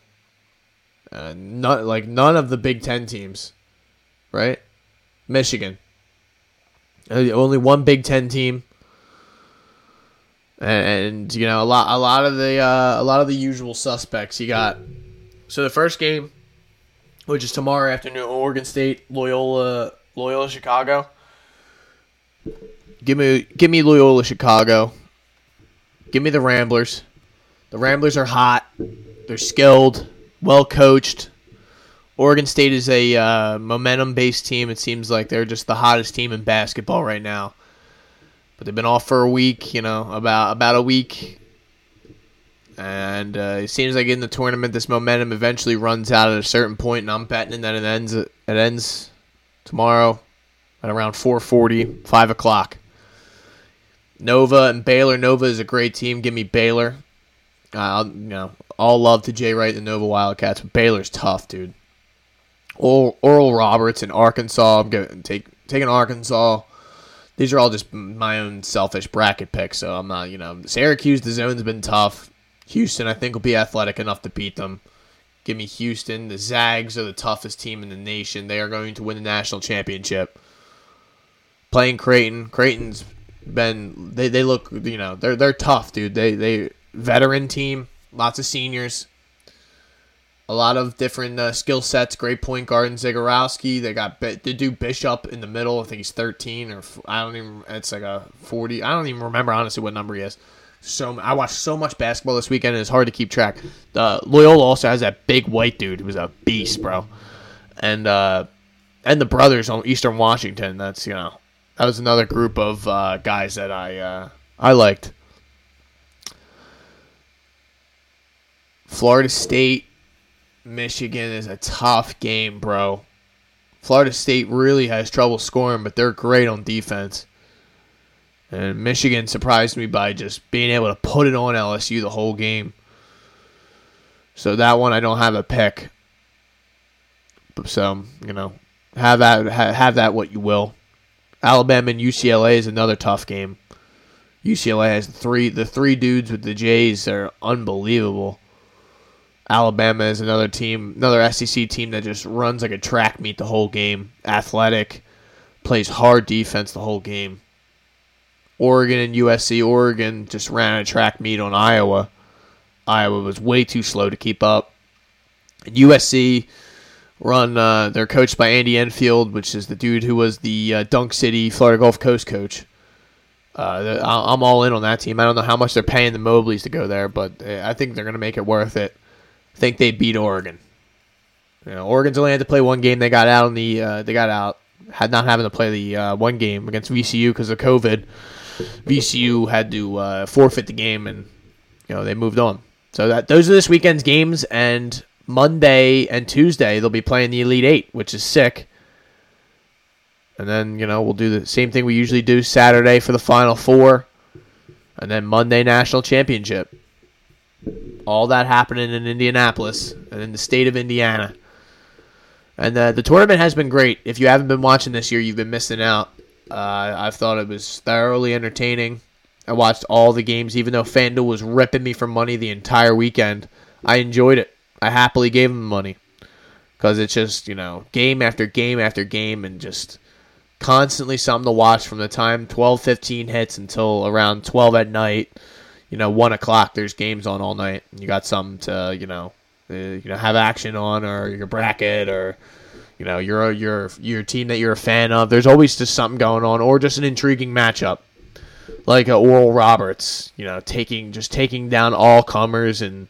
Uh, not like none of the Big Ten teams, right? Michigan, uh, only one Big Ten team and, you know a lot a lot of the uh, a lot of the usual suspects you got. So the first game, which is tomorrow afternoon, Oregon State, Loyola, Loyola Chicago. Give me give me Loyola Chicago. Give me the Ramblers. The Ramblers are hot. They're skilled, well coached. Oregon State is a uh, momentum based team. It seems like they're just the hottest team in basketball right now but they've been off for a week. You know, about about a week, and uh, it seems like in the tournament, this momentum eventually runs out at a certain point, and I'm betting that it ends it ends tomorrow at around 4:40, 5 o'clock. Nova and Baylor. Nova is a great team. Give me Baylor. Uh, you know, all love to Jay Wright, and Nova Wildcats, but Baylor's tough, dude. Oral, Oral Roberts in Arkansas. I'm going take taking Arkansas these are all just my own selfish bracket picks. So I'm not, you know, Syracuse. The zone's been tough. Houston, I think, will be athletic enough to beat them. Give me Houston. The Zags are the toughest team in the nation. They are going to win the national championship. Playing Creighton. Creighton's been they, they look you know they're they're tough, dude. They they veteran team, lots of seniors a lot of different uh, skill sets. Great point guard in Zegarowski. They got they do Bishop in the middle. I think he's 13 or I don't even. It's like a 40. I don't even remember honestly what number he is. So I watched so much basketball this weekend, it's hard to keep track. Uh, Loyola also has that big white dude who's a beast, bro, and uh, and the brothers on Eastern Washington. That's you know that was another group of uh, guys that I uh, I liked. Florida State, Michigan is a tough game, bro. Florida State really has trouble scoring, but they're great on defense. And Michigan surprised me by just being able to put it on LSU the whole game. So that one I don't have a pick. So you know, have that have that what you will. Alabama and UCLA is another tough game. UCLA has three the three dudes with the Jays are unbelievable. Alabama is another team, another SEC team that just runs like a track meet the whole game. Athletic, plays hard defense the whole game. Oregon and USC. Oregon just ran a track meet on Iowa. Iowa was way too slow to keep up. And USC run. Uh, they're coached by Andy Enfield, which is the dude who was the uh, Dunk City Florida Gulf Coast coach. Uh, I'm all in on that team. I don't know how much they're paying the Mobleys to go there, but uh, I think they're going to make it worth it. I think they beat Oregon. You know, Oregon's only had to play one game. They got out on the. Uh, they got out had not having to play the uh, one game against VCU because of COVID. VCU had to uh, forfeit the game, and you know they moved on. So that those are this weekend's games, and Monday and Tuesday they'll be playing the Elite Eight, which is sick. And then you know we'll do the same thing we usually do Saturday for the Final Four, and then Monday National Championship. All that happening in Indianapolis and in the state of Indiana. And uh, the tournament has been great. If you haven't been watching this year, you've been missing out. Uh, I thought it was thoroughly entertaining. I watched all the games, even though FanDuel was ripping me for money the entire weekend. I enjoyed it. I happily gave them money because it's just you know game after game after game and just constantly something to watch from the time 12 15 hits until around 12 at night you know 1 o'clock there's games on all night you got something to you know uh, you know have action on or your bracket or you know your your your team that you're a fan of. There's always just something going on, or just an intriguing matchup, like a Oral Roberts. You know, taking just taking down all comers and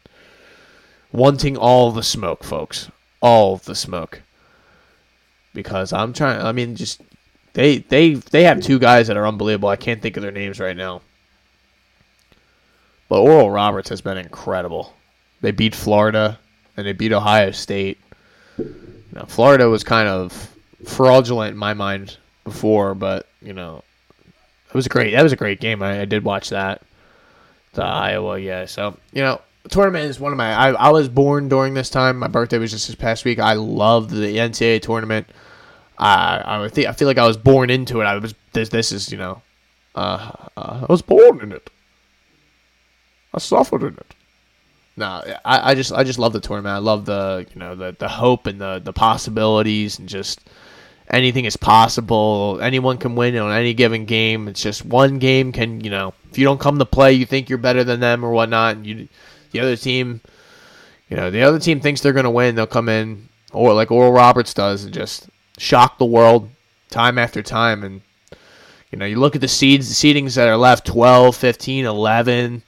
wanting all the smoke, folks, all the smoke. Because I'm trying. I mean, just they they they have two guys that are unbelievable. I can't think of their names right now. But Oral Roberts has been incredible. They beat Florida and they beat Ohio State. Now Florida was kind of fraudulent in my mind before, but you know, it was great. That was a great game. I, I did watch that. The Iowa, yeah. So you know, tournament is one of my. I, I was born during this time. My birthday was just this past week. I love the NCAA tournament. I I think I feel like I was born into it. I was this this is you know, uh, uh I was born in it. I suffered in it. No, I, I just I just love the tournament. I love the you know the the hope and the the possibilities and just anything is possible. Anyone can win on any given game. It's just one game can you know if you don't come to play, you think you're better than them or whatnot, and you the other team, you know the other team thinks they're gonna win. They'll come in or like Oral Roberts does and just shock the world time after time. And you know you look at the seeds, the seedings that are left 12, 15, 11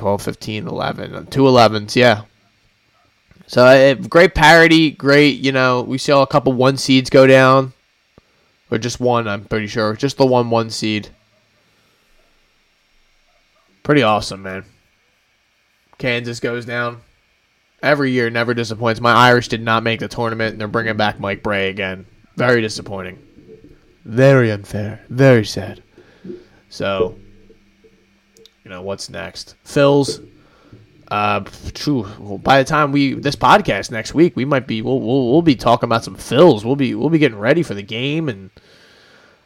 12, 15, 11. Two 11s, yeah. So uh, great parity, great, you know, we saw a couple one seeds go down. Or just one, I'm pretty sure. Just the one one seed. Pretty awesome, man. Kansas goes down. Every year never disappoints. My Irish did not make the tournament, and they're bringing back Mike Brey again. Very disappointing. Very unfair. Very sad. So, you know what's next. Phil's. Uh, true. Well, by the time we this podcast next week, we might be we'll, we'll we'll be talking about some Phils. We'll be we'll be getting ready for the game, and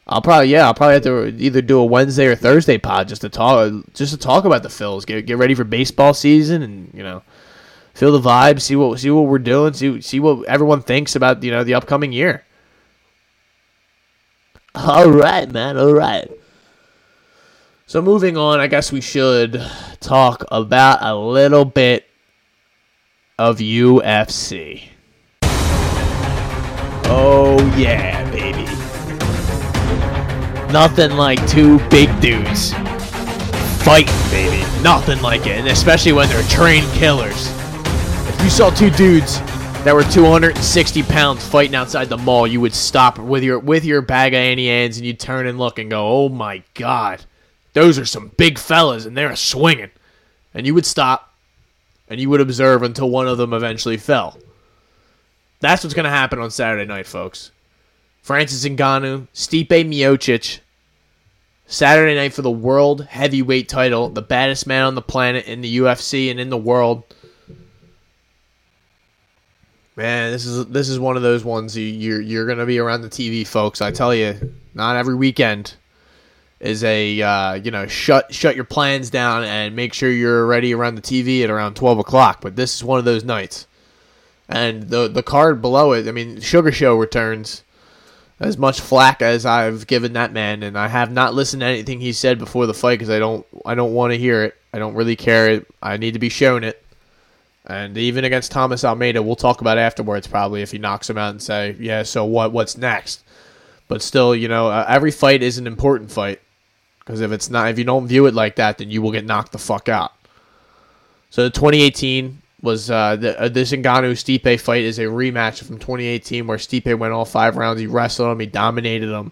I'll probably yeah I'll probably have to either do a Wednesday or Thursday pod just to talk just to talk about the Phils. Get get ready for baseball season, and you know feel the vibe, see what see what we're doing, see see what everyone thinks about you know the upcoming year. All right, man. All right. So moving on, I guess we should talk about a little bit of UFC. Oh yeah, baby. Nothing like two big dudes fighting, baby. Nothing like it, and especially when they're trained killers. If you saw two dudes that were 260 pounds fighting outside the mall, you would stop with your with your bag of Auntie Anne's and you'd turn and look and go, "Oh my god, those are some big fellas, and they're swinging." And you would stop, and you would observe until one of them eventually fell. That's what's going to happen on Saturday night, folks. Francis Ngannou, Stipe Miocic, Saturday night for the world heavyweight title, the baddest man on the planet in the UFC and in the world. Man, this is this is one of those ones you, you're you're gonna be around the TV, folks. I tell you, not every weekend is a uh, you know shut shut your plans down and make sure you're ready around the TV at around twelve o'clock. But this is one of those nights, and the the card below it. I mean, Sugar Show returns as much flack as I've given that man, and I have not listened to anything he said before the fight because I don't I don't want to hear it. I don't really care. I need to be shown it. And even against Thomas Almeida, we'll talk about afterwards probably if he knocks him out and say, yeah, so what? What's next? But still, you know, uh, every fight is an important fight because if it's not, if you don't view it like that, then you will get knocked the fuck out. So the 2018 was uh, the uh, this Ngannou Stipe fight is a rematch from 2018 where Stipe went all five rounds. He wrestled him, he dominated him,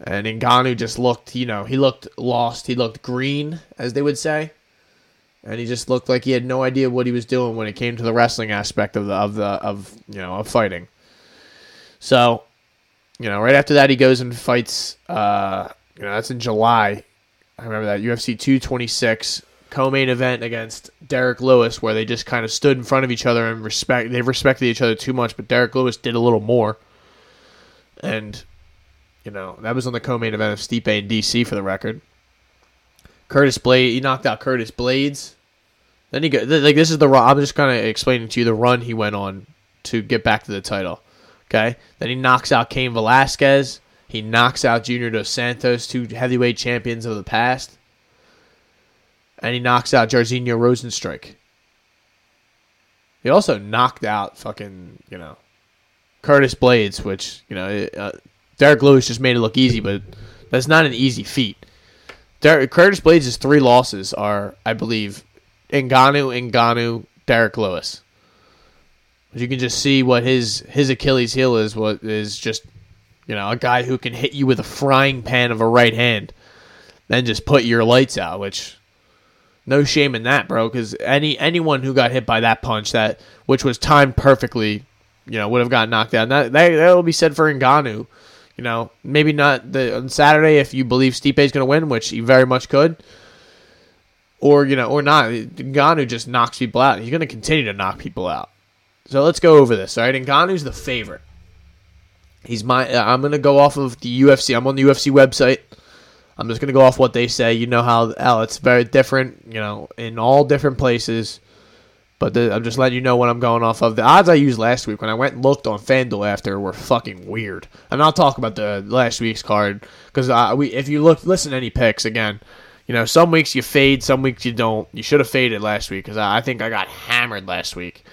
and Ngannou just looked, you know, he looked lost. He looked green, as they would say and he just looked like he had no idea what he was doing when it came to the wrestling aspect of the of the of you know of fighting. So, you know, right after that he goes and fights. Uh, you know, that's in July. I remember that UFC 226 co-main event against Derrick Lewis, where they just kind of stood in front of each other and respect. They respected each other too much, but Derrick Lewis did a little more. And you know that was on the co-main event of Stipe and DC for the record. Curtis Blade, he knocked out Curtis Blaydes. Then he got like this is the. I'm just kind of explaining to you the run he went on to get back to the title. Okay, then he knocks out Cain Velasquez. He knocks out Junior Dos Santos, two heavyweight champions of the past, and he knocks out Jairzinho Rozenstruik. He also knocked out fucking you know Curtis Blaydes, which you know uh, Derrick Lewis just made it look easy, but that's not an easy feat. Der- Curtis Blaydes' three losses are, I believe, Ngannou, Ngannou, Derrick Lewis. But you can just see what his his Achilles heel is. What is just you know a guy who can hit you with a frying pan of a right hand, then just put your lights out. Which no shame in that, bro. Because any anyone who got hit by that punch that which was timed perfectly, you know, would have got knocked out. And that that will be said for Ngannou you know, maybe not the on Saturday if you believe Stipe is going to win, which he very much could, or you know, or not. Ngannou just knocks people out. He's going to continue to knock people out. So let's go over this. All right, Ngannou's the favorite. He's my. I'm going to go off of the UFC. I'm on the UFC website. I'm just going to go off what they say. You know how, how it's very different. You know, in all different places. But the, I'm just letting you know what I'm going off of. The odds I used last week when I went and looked on FanDuel after were fucking weird. And I'll talk about the last week's card because we if you look listen to any picks again, you know some weeks you fade, some weeks you don't. You should have faded last week because I, I, think I got hammered last week.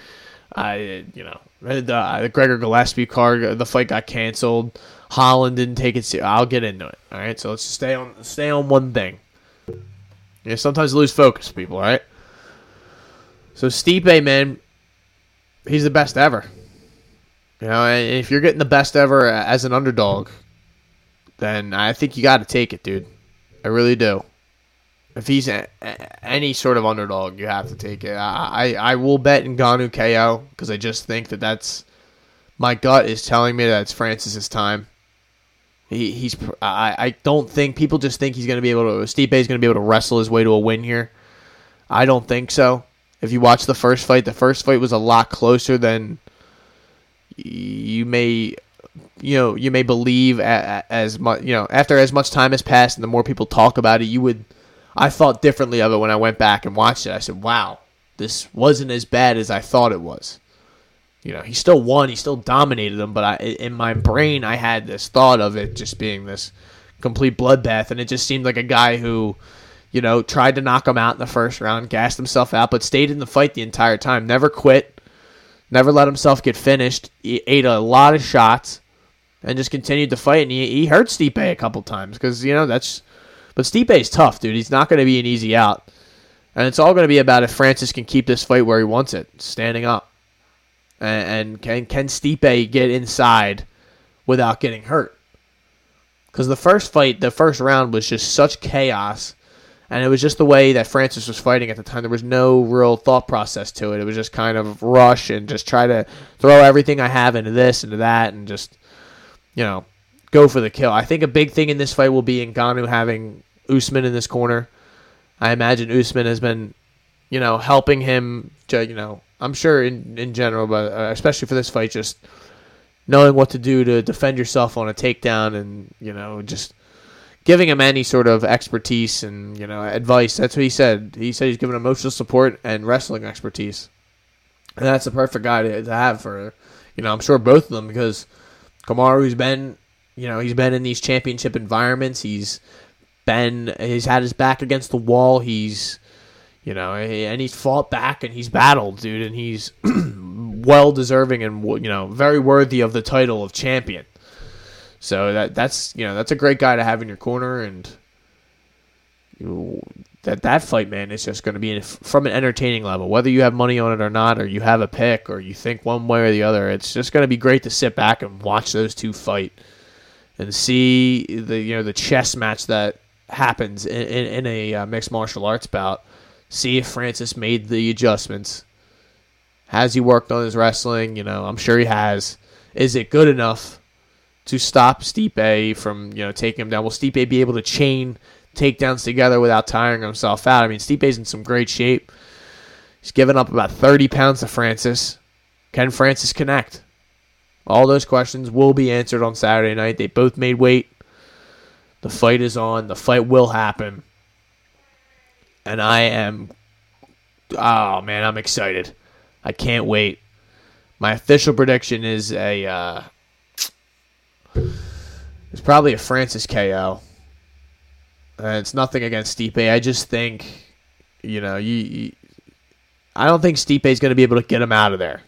I you know the, the Gregor Gillespie card, the fight got canceled. Holland didn't take it. Seriously. I'll get into it. All right, so let's stay on stay on one thing. Yeah, sometimes lose focus, people. All right. So Stipe, man, he's the best ever. You know, and if you're getting the best ever as an underdog, then I think you got to take it, dude. I really do. If he's a, a, any sort of underdog, you have to take it. I I, I will bet Ngannou KO because I just think that that's my gut is telling me that it's Francis's time. He, he's I, I don't think people just think he's going to be able to Stipe is going to be able to wrestle his way to a win here. I don't think so. If you watch the first fight, the first fight was a lot closer than you may you know you may believe as much you know after as much time has passed and the more people talk about it you would i thought differently of it when i went back and watched it. I said wow this wasn't as bad as i thought it was you know he still won he still dominated them but i in my brain i had this thought of it just being this complete bloodbath and it just seemed like a guy who you know, tried to knock him out in the first round, gassed himself out, but stayed in the fight the entire time. Never quit, never let himself get finished. He ate a lot of shots, and just continued to fight. And he, he hurt Stipe a couple times because you know that's. But Stipe's tough, dude. He's not going to be an easy out, and it's all going to be about if Francis can keep this fight where he wants it, standing up, and, and can can Stipe get inside without getting hurt. Because the first fight, the first round was just such chaos and it was just the way that Francis was fighting at the time. There was no real thought process to it. It was just kind of rush and just try to throw everything I have into this, into that, and just you know go for the kill. I think a big thing in this fight will be Ngannou having Usman in this corner. I imagine Usman has been, you know, helping him. To, you know, I'm sure in in general, but uh, especially for this fight, just knowing what to do to defend yourself on a takedown, and you know, just giving him any sort of expertise and you know advice. That's what he said. He said he's giving emotional support and wrestling expertise, and that's the perfect guy to, to have for you know I'm sure both of them because Kamaru's been you know he's been in these championship environments. He's been he's had his back against the wall. He's you know and he's fought back and he's battled, dude, and he's well deserving and you know very worthy of the title of champion. So that that's you know that's a great guy to have in your corner, and you, that that fight, man, is just going to be from an entertaining level. Whether you have money on it or not, or you have a pick, or you think one way or the other, it's just going to be great to sit back and watch those two fight and see the you know the chess match that happens in, in, in a uh, mixed martial arts bout. See if Francis made the adjustments. Has he worked on his wrestling? You know, I'm sure he has. Is it good enough? to stop Stipe from you know taking him down. Will Stipe be able to chain takedowns together without tiring himself out? I mean, Stipe's in some great shape. He's given up about 30 pounds to Francis. Can Francis connect? All those questions will be answered on Saturday night. They both made weight. The fight is on. The fight will happen. And I am. Oh, man, I'm excited. I can't wait. My official prediction is a. Uh, it's probably a Francis KO. Uh, it's nothing against Stipe. I just think, you know, you, you I don't think Stipe is going to be able to get him out of there.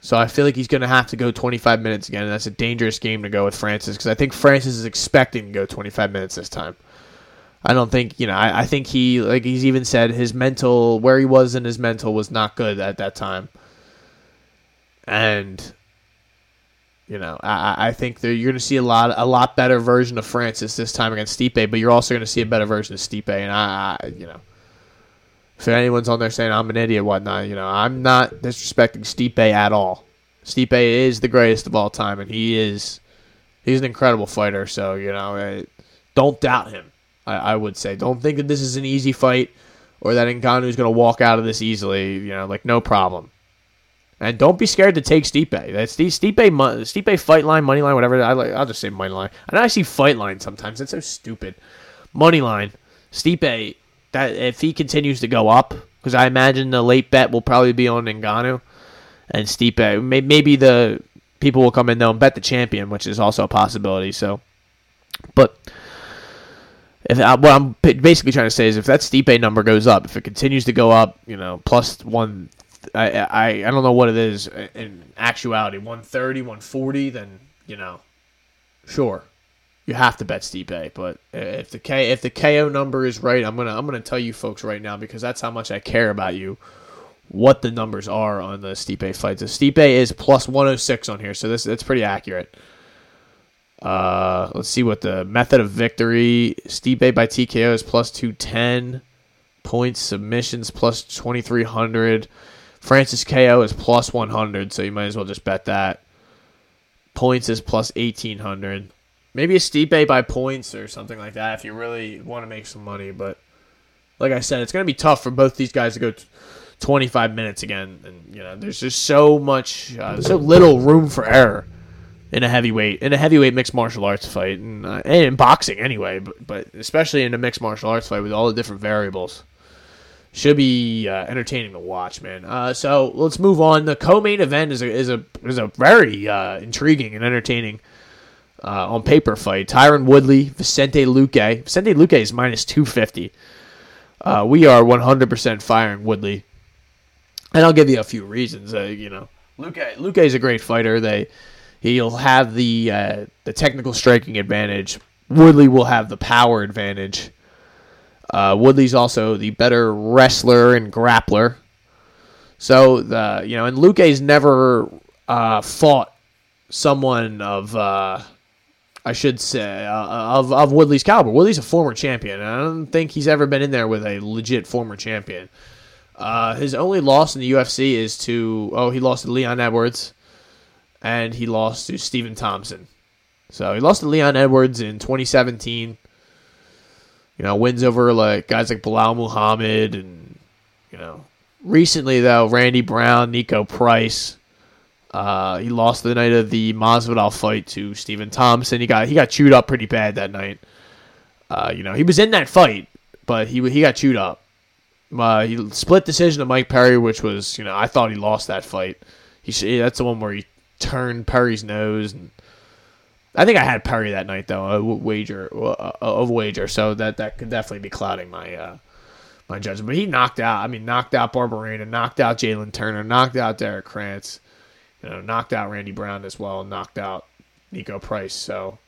So I feel like he's going to have to go 25 minutes again, and that's a dangerous game to go with Francis because I think Francis is expecting to go 25 minutes this time. I don't think you know. I, I think he like he's even said his mental where he was in his mental was not good at that time, and you know, I, I think that you're going to see a lot a lot better version of Francis this time against Stipe, but you're also going to see a better version of Stipe. And I, I, you know, if anyone's on there saying I'm an idiot, whatnot, you know, I'm not disrespecting Stipe at all. Stipe is the greatest of all time, and he is he's an incredible fighter. So you know, don't doubt him. I, I would say don't think that this is an easy fight or that Ngannou is going to walk out of this easily. You know, like no problem. And don't be scared to take Stipe. That's the Stipe Stipe fight line, money line, whatever. I like. I'll just say money line. And I see fight line sometimes. It's so stupid. Money line. Stipe. That if he continues to go up, because I imagine the late bet will probably be on Ngannou and Stipe. Maybe the people will come in though and bet the champion, which is also a possibility. So, but if uh, what I'm basically trying to say is if that Stipe number goes up, if it continues to go up, you know, plus one I, I I don't know what it is in actuality. 130, 140, then you know, sure, you have to bet Stipe. But if the K if the KO number is right, I'm gonna I'm gonna tell you folks right now because that's how much I care about you. What the numbers are on the Stipe fight. So Stipe is plus 106 on here, so this that's pretty accurate. Uh, let's see what the method of victory. Stipe by TKO is plus 210. Points submissions plus 2300. Francis KO is plus 100, so you might as well just bet that. Points is plus 1800. Maybe a Stipe by points or something like that if you really want to make some money. But like I said, it's going to be tough for both these guys to go t- 25 minutes again. And, you know, there's just so much, uh, so little room for error in a heavyweight, in a heavyweight mixed martial arts fight. And, uh, and in boxing anyway, but, but especially in a mixed martial arts fight with all the different variables should be uh, entertaining to watch, man. Uh, so let's move on. The co-main event is a is a is a very uh, intriguing and entertaining uh, on paper fight. Tyron Woodley, Vicente Luque. Vicente Luque is minus two fifty. Uh, we are one hundred percent firing Woodley, and I'll give you a few reasons. You know, Luque Luque is a great fighter. They He'll have the uh, the technical striking advantage. Woodley will have the power advantage. Uh, Woodley's also the better wrestler and grappler. So the you know, and Luque's never uh, fought someone of uh, I should say uh, of of Woodley's caliber. Woodley's a former champion. I don't think he's ever been in there with a legit former champion. Uh, his only loss in the UFC is to oh he lost to Leon Edwards, and he lost to Stephen Thompson. So he lost to Leon Edwards in 2017. You know, wins over like guys like Belal Muhammad and you know recently though Randy Brown, Niko Price. Uh, he lost the night of the Masvidal fight to Stephen Thompson. He got he got chewed up pretty bad that night. Uh, you know, he was in that fight, but he he got chewed up. Uh, he split decision to Mike Perry, which was you know I thought he lost that fight. He that's the one where he turned Perry's nose, and I think I had Perry that night though a wager of wager, so that that could definitely be clouding my uh, my judgment. But he knocked out. I mean, knocked out Barberena, knocked out Jalin Turner, knocked out Derrick Krantz, you know, knocked out Randy Brown as well, knocked out Niko Price. So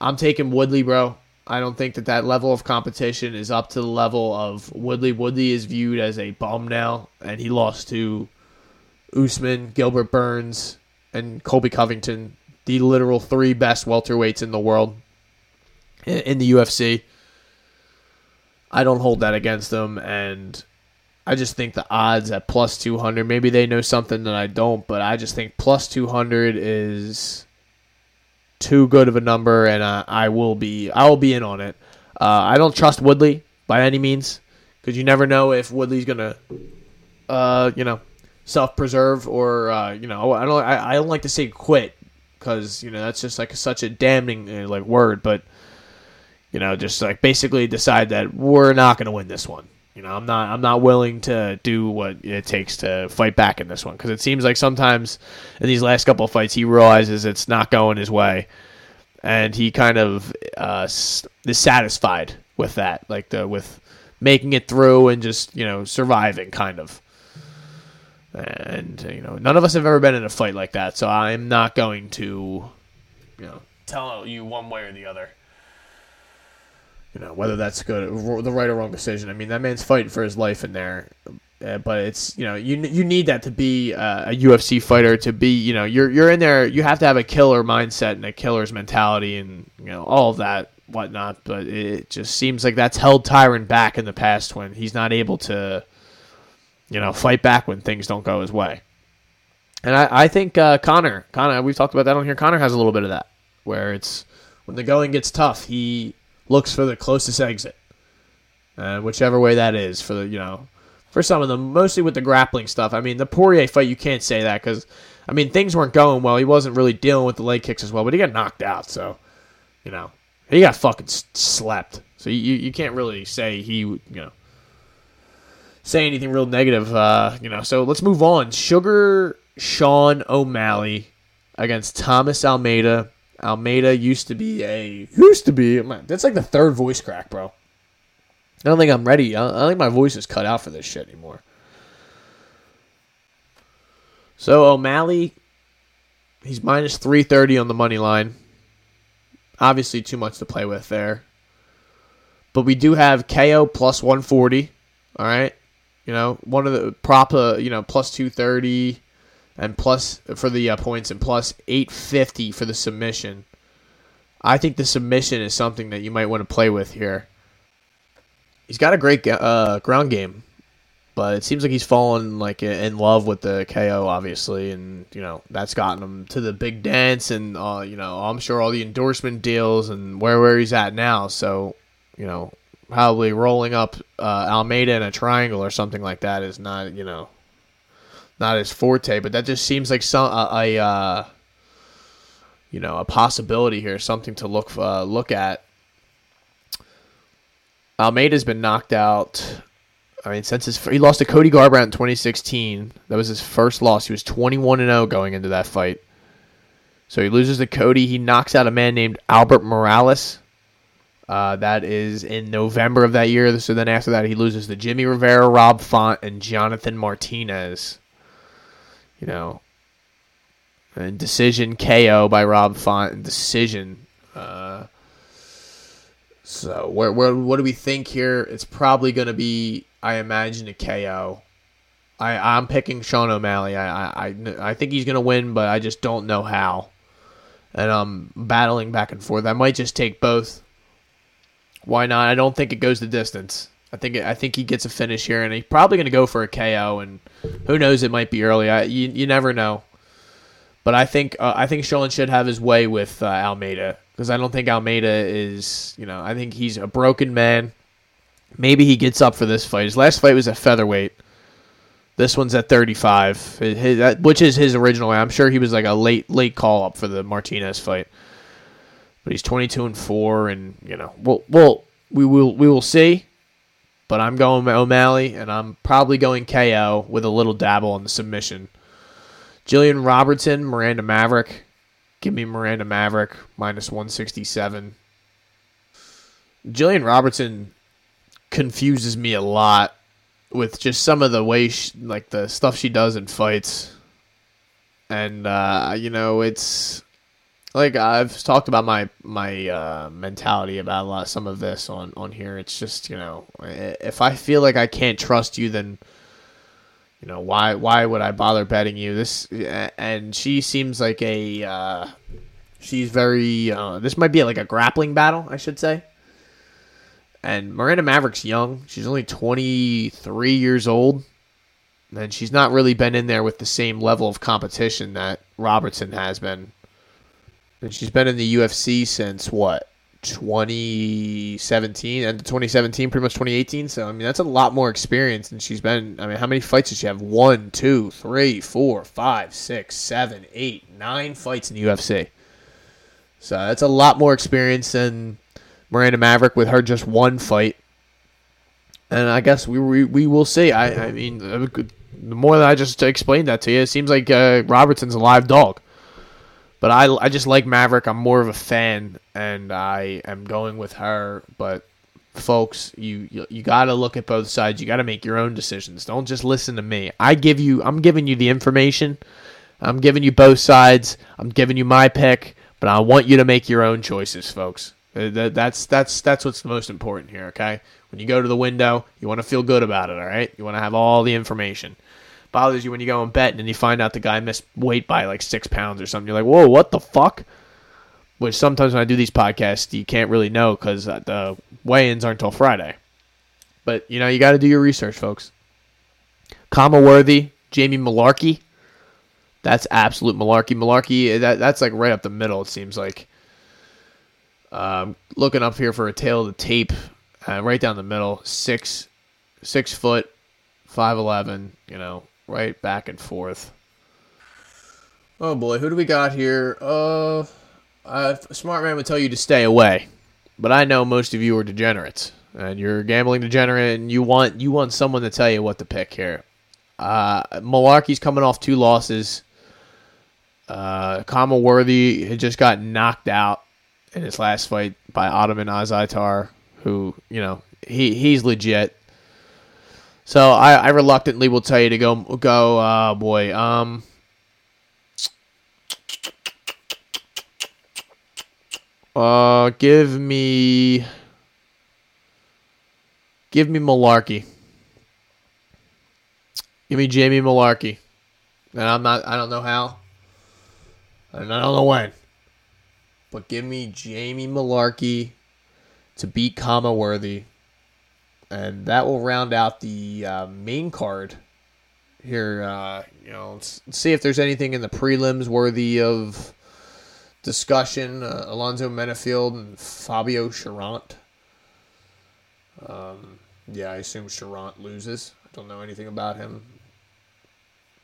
I'm taking Woodley, bro. I don't think that that level of competition is up to the level of Woodley. Woodley is viewed as a bum now, and he lost to Usman, Gilbert Burns, and Colby Covington, the literal three best welterweights in the world in the UFC. I don't hold that against them, and I just think the odds at plus 200, maybe they know something that I don't, but I just think plus 200 is too good of a number, and uh, I will be I will be in on it. Uh, I don't trust Woodley by any means because you never know if Woodley's gonna, uh, you know, self preserve or uh, you know I don't I, I don't like to say quit because you know that's just like such a damning uh, like word, but you know just like basically decide that we're not gonna win this one. You know, I'm not I'm not willing to do what it takes to fight back in this one because it seems like sometimes in these last couple of fights he realizes it's not going his way, and he kind of uh, is satisfied with that, like the with making it through and just you know surviving, kind of. And you know, none of us have ever been in a fight like that, so I'm not going to, you know, tell you one way or the other you know whether that's good, the right or wrong decision. I mean, that man's fighting for his life in there, uh, but it's you know you you need that to be uh, a UFC fighter to be you know you're you're in there. You have to have a killer mindset and a killer's mentality and you know all of that whatnot. But it just seems like that's held Tyron back in the past when he's not able to you know fight back when things don't go his way. And I, I think uh, Connor, Conor, we've talked about that on here. Conor has a little bit of that, where it's when the going gets tough, he looks for the closest exit, uh, whichever way that is. For the you know, for some of them, mostly with the grappling stuff. I mean, the Poirier fight, you can't say that because I mean things weren't going well. He wasn't really dealing with the leg kicks as well, but he got knocked out. So you know, he got fucking slept. So you you can't really say he you know say anything real negative. Uh, you know, so let's move on. Sugar Sean O'Malley against Thomas Almeida. Almeida used to be a used to be that's like the third voice crack, bro. I don't think I'm ready. I don't think my voice is cut out for this shit anymore. So O'Malley, he's minus three thirty on the money line. Obviously, too much to play with there. But we do have KO plus one forty. All right, you know one of the prop, uh, you know plus two thirty and plus for the uh, points and plus 850 for the submission. I think the submission is something that you might want to play with here. He's got a great uh, ground game, but it seems like he's fallen like in love with the KO, obviously, and you know that's gotten him to the big dance, and uh, you know I'm sure all the endorsement deals and where where he's at now. So you know probably rolling up uh, Almeida in a triangle or something like that is not you know not his forte, but that just seems like some a, a uh, you know a possibility here, something to look uh, look at. Almeida's been knocked out. I mean, since his he lost to Cody Garbrandt in 2016, that was his first loss. He was 21 and 0 going into that fight. So he loses to Cody. He knocks out a man named Albert Morales. Uh, that is in November of that year. So then after that, he loses to Jimmy Rivera, Rob Font, and Jonathan Martinez you know, and decision KO by Rob Font and decision. Uh, so where, where what do we think here? It's probably going to be, I imagine, a KO. I I'm picking Sean O'Malley. I I I think he's going to win, but I just don't know how. And I'm battling back and forth. I might just take both. Why not? I don't think it goes the distance. I think I think he gets a finish here, and he's probably going to go for a KO. And who knows? It might be early. I, you you never know. But I think uh, I think Sean should have his way with uh, Almeida because I don't think Almeida is you know I think he's a broken man. Maybe he gets up for this fight. His last fight was at featherweight. This one's at 35, his, which is his original. I'm sure he was like a late late call up for the Martinez fight. But he's 22 and four, and you know, we'll, we'll we will we will see. But I'm going O'Malley, and I'm probably going KO with a little dabble on the submission. Jillian Robertson, Miranda Maverick. Give me Miranda Maverick minus 167. Jillian Robertson confuses me a lot with just some of the way, she, like the stuff she does in fights. And, uh, you know, it's like I've talked about my my uh, mentality about a lot some of this on on here. It's just you know if I feel like I can't trust you, then you know why why would I bother betting you? This and she seems like a uh, she's very uh, this might be like a grappling battle I should say. And Miranda Maverick's young. She's only 23 years old. And she's not really been in there with the same level of competition that Robertson has been and she's been in the UFC since what 2017 and 2017 pretty much 2018 so i mean that's a lot more experience and she's been. I mean how many fights does she have? One two three four five six seven eight nine fights in the ufc so that's a lot more experience than miranda maverick with her just one fight. And i guess we we, we will see. I i mean the more that i just explained that to you it seems like uh, robertson's a live dog but I, I just like Maverick. I'm more of a fan, and I am going with her. But folks, you you, you got to look at both sides. You got to make your own decisions. Don't just listen to me. I give you. I'm giving you the information. I'm giving you both sides. I'm giving you my pick, but I want you to make your own choices, folks. Uh, that's that's that's what's the most important here. Okay, when you go to the window, you want to feel good about it. All right, you want to have all the information bothers you when you go and bet and then you find out the guy missed weight by like six pounds or something. You're like, whoa, what the fuck? Which sometimes when I do these podcasts, you can't really know because uh, the weigh-ins aren't until Friday. But you know, you got to do your research, folks. Khama Worthy, Jamie Mullarkey. That's absolute malarkey. Malarkey, that, that's like right up the middle, it seems like. Um, looking up here for a tail of the tape, uh, right down the middle, six, six foot, five eleven. You know, right back and forth. Oh boy, who do we got here? Uh, a smart man would tell you to stay away, but I know most of you are degenerates, and you're gambling degenerate, and you want you want someone to tell you what to pick here. Uh, Mullarkey's coming off two losses. Uh, Khama Worthy had just got knocked out in his last fight by Ottman Azaitar, who you know he he's legit. So I, I reluctantly will tell you to go go. Uh, boy, um, uh, give me, give me Mullarkey. Give me Jamie Mullarkey. And I'm not. I don't know how. And I don't know when. But give me Jamie Mullarkey to beat Khama Worthy and that will round out the uh, main card here. Uh, you know, see if there's anything in the prelims worthy of discussion. Uh, Alonzo Menifield and Fabio Cherant. Um, yeah, I assume Cherant loses. I don't know anything about him.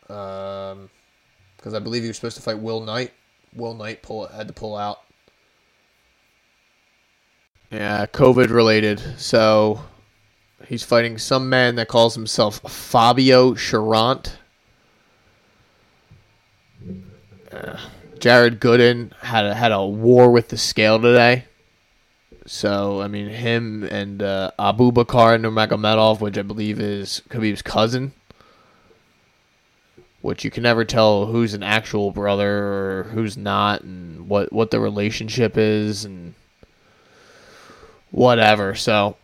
Um, because I believe he was supposed to fight Will Knight. Will Knight pull had to pull out. Yeah, COVID related. So He's fighting some man that calls himself Fabio Cherant. Uh, Jared Gooden had a, had a war with the scale today. So I mean, him and uh, Abubakar Nurmagomedov, which I believe is Khabib's cousin. which you can never tell who's an actual brother or who's not, and what what the relationship is, and whatever. So,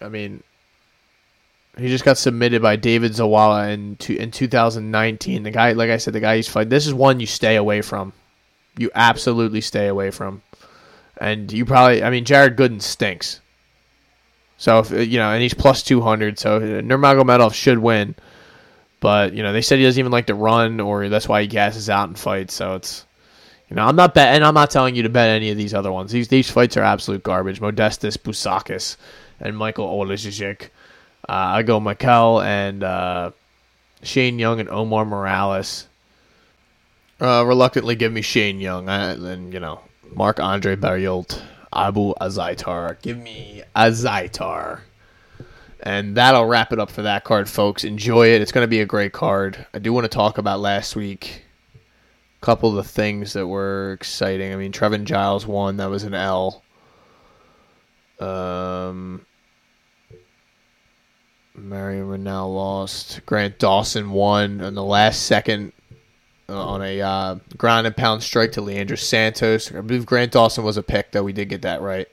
I mean, he just got submitted by David Zawada in two, in 2019. The guy, like I said, the guy he's fighting. This is one you stay away from. You absolutely stay away from. And you probably, I mean, Jared Gooden stinks. So if uh, you know, and he's plus 200. So uh, Nurmagomedov should win. But you know, they said he doesn't even like to run, or that's why he gasses out in fights. So it's you know, I'm not betting. I'm not telling you to bet any of these other ones. These these fights are absolute garbage. Modestas Bukauskas and Michael Oleksiejczuk. Uh, I go Mikel and uh, Shane Young and Omar Morales. Uh, reluctantly give me Shane Young. and you know Marc-Andre Barriault, Abu Azaitar. Give me Azaitar. And that'll wrap it up for that card, folks. Enjoy it. It's going to be a great card. I do want to talk about last week A couple of the things that were exciting. I mean, Trevin Giles won. That was an L. Um, Marion Reneau lost. Grant Dawson won in the last second uh, on a uh, ground and pound strike to Leonardo Santos. I believe Grant Dawson was a pick, though. We did get that right.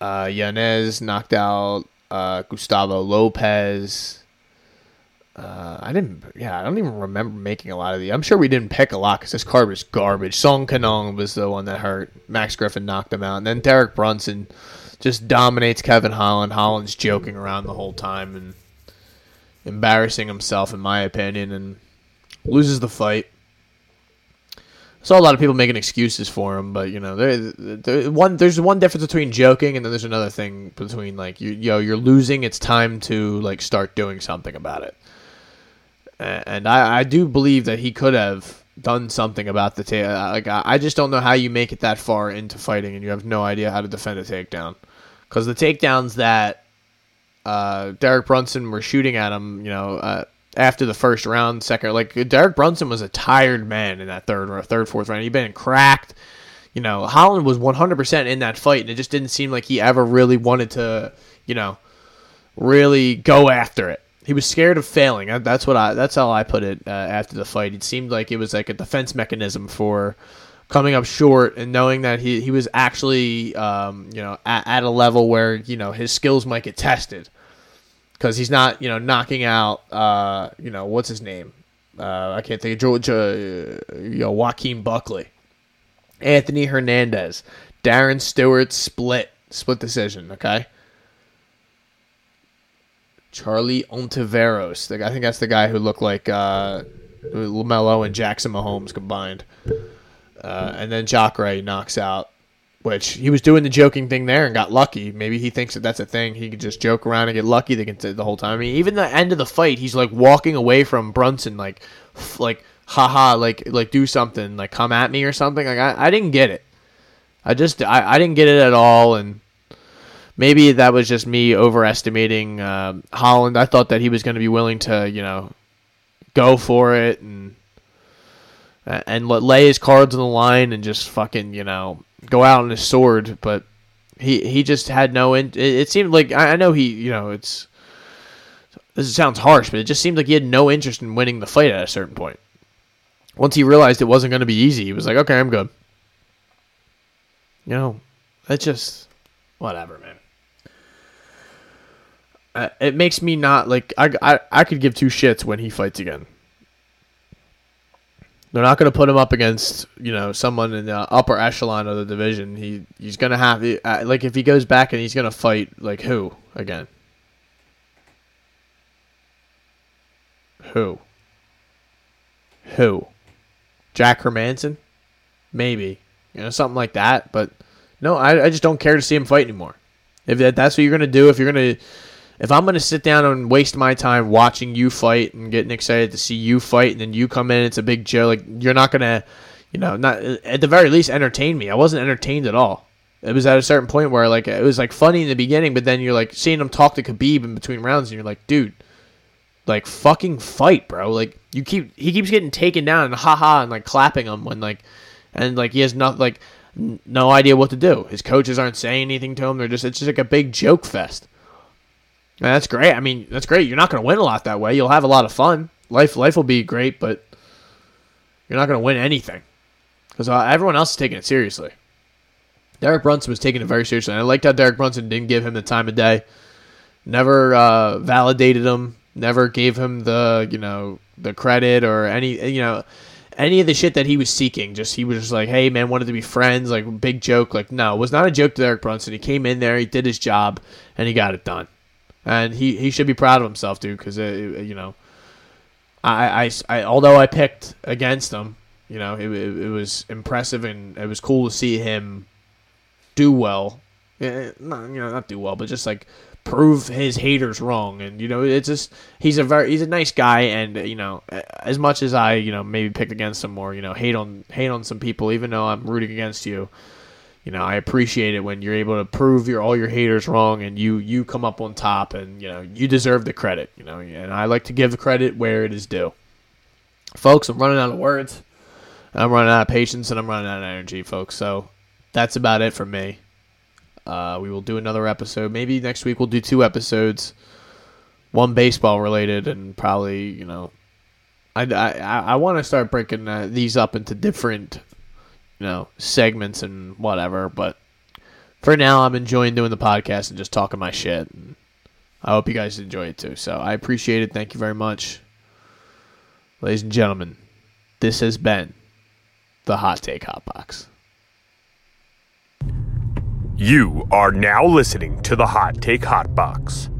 Uh, Yanez knocked out uh, Gustavo Lopez. Uh, I didn't. Yeah, I don't even remember making a lot of these. I'm sure we didn't pick a lot because this card was garbage. Song Kenan was the one that hurt. Max Griffin knocked him out, and then Derek Brunson just dominates Kevin Holland. Holland's joking around the whole time and embarrassing himself, in my opinion, and loses the fight. I saw a lot of people making excuses for him, but you know, there, there one there's one difference between joking and then there's another thing between like you yo you're losing. It's time to like start doing something about it and I, I do believe that he could have done something about the take. Uh, like I just don't know how you make it that far into fighting and you have no idea how to defend a takedown, because the takedowns that uh, Derek Brunson were shooting at him, you know, uh, after the first round, second, like Derek Brunson was a tired man in that third or third, fourth round. He'd been cracked. You know, Holland was 100% in that fight, and it just didn't seem like he ever really wanted to, you know, really go after it he was scared of failing. That's what I. That's how I put it uh, after the fight. It seemed like it was like a defense mechanism for coming up short and knowing that he he was actually um, you know at, at, a level where you know his skills might get tested because he's not you know knocking out uh, you know what's his name uh, I can't think of Georgia uh, you know Joaquin Buckley, Anthony Hernandez, Darren Stewart split split decision. Okay Charlie Ontiveros. I think that's the guy who looked like uh, LaMelo and Jackson Mahomes combined. Uh, and then Jacare knocks out, which he was doing the joking thing there and got lucky. Maybe he thinks that that's a thing. He could just joke around and get lucky the, the whole time. I mean, even the end of the fight, he's like walking away from Brunson, like, like, haha, like, like do something, like come at me or something. Like I, I didn't get it. I just, I, I didn't get it at all, and maybe that was just me overestimating uh, Holland. I thought that he was going to be willing to, you know, go for it and and lay his cards on the line and just fucking, you know, go out on his sword. But he he just had no. In- it, it seemed like I know he, you know, it's this sounds harsh, but it just seemed like he had no interest in winning the fight at a certain point. Once he realized it wasn't going to be easy, he was like, "Okay, I'm good." You know, that's just whatever, man uh, it makes me not like I, I I could give two shits when he fights again. They're not going to put him up against you know someone in the upper echelon of the division. He he's going to have uh, like if he goes back and he's going to fight like who again? Who? Who? Jack Hermansson? Maybe you know something like that. But no, I I just don't care to see him fight anymore. If that, that's what you're going to do, if you're going to if I'm going to sit down and waste my time watching you fight and getting excited to see you fight, and then you come in, it's a big joke. Like you're not going to, you know, not at the very least entertain me. I wasn't entertained at all. It was at a certain point where like it was like funny in the beginning, but then you're like seeing him talk to Khabib in between rounds, and you're like, dude, like fucking fight, bro. Like you keep he keeps getting taken down and haha and like clapping him when like and like he has not like no idea what to do. His coaches aren't saying anything to him. They're just it's just like a big joke fest. That's great. I mean, that's great. You're not going to win a lot that way. You'll have a lot of fun. life life will be great, but you're not going to win anything because uh, everyone else is taking it seriously. Derek Brunson was taking it very seriously. And I liked how Derek Brunson didn't give him the time of day, never uh, validated him, never gave him the you know the credit or any you know any of the shit that he was seeking. Just he was just like, hey man, wanted to be friends, like big joke. Like no, it was not a joke to Derek Brunson. He came in there, he did his job, and he got it done. And he, he should be proud of himself, dude, because uh, you know, I, I, I although I picked against him, you know, it, it, it was impressive and it was cool to see him do well. Yeah, not you know not do well, but just like prove his haters wrong. And you know, it's just he's a very he's a nice guy, and uh, you know, as much as I you know maybe picked against him or you know hate on hate on some people, even though I'm rooting against you. You know, I appreciate it when you're able to prove your all your haters wrong, and you you come up on top, and you know you deserve the credit. You know, and I like to give the credit where it is due. Folks, I'm running out of words. I'm running out of patience, and I'm running out of energy, folks. So that's about it for me. Uh, we will do another episode. Maybe next week we'll do two episodes, one baseball related, and probably you know, I I, I want to start breaking uh, these up into different, you know, segments and whatever. But for now, I'm enjoying doing the podcast and just talking my shit. And I hope you guys enjoy it too. So I appreciate it. Thank you very much, ladies and gentlemen. This has been the Hot Take Hot Box. You are now listening to the Hot Take Hot Box.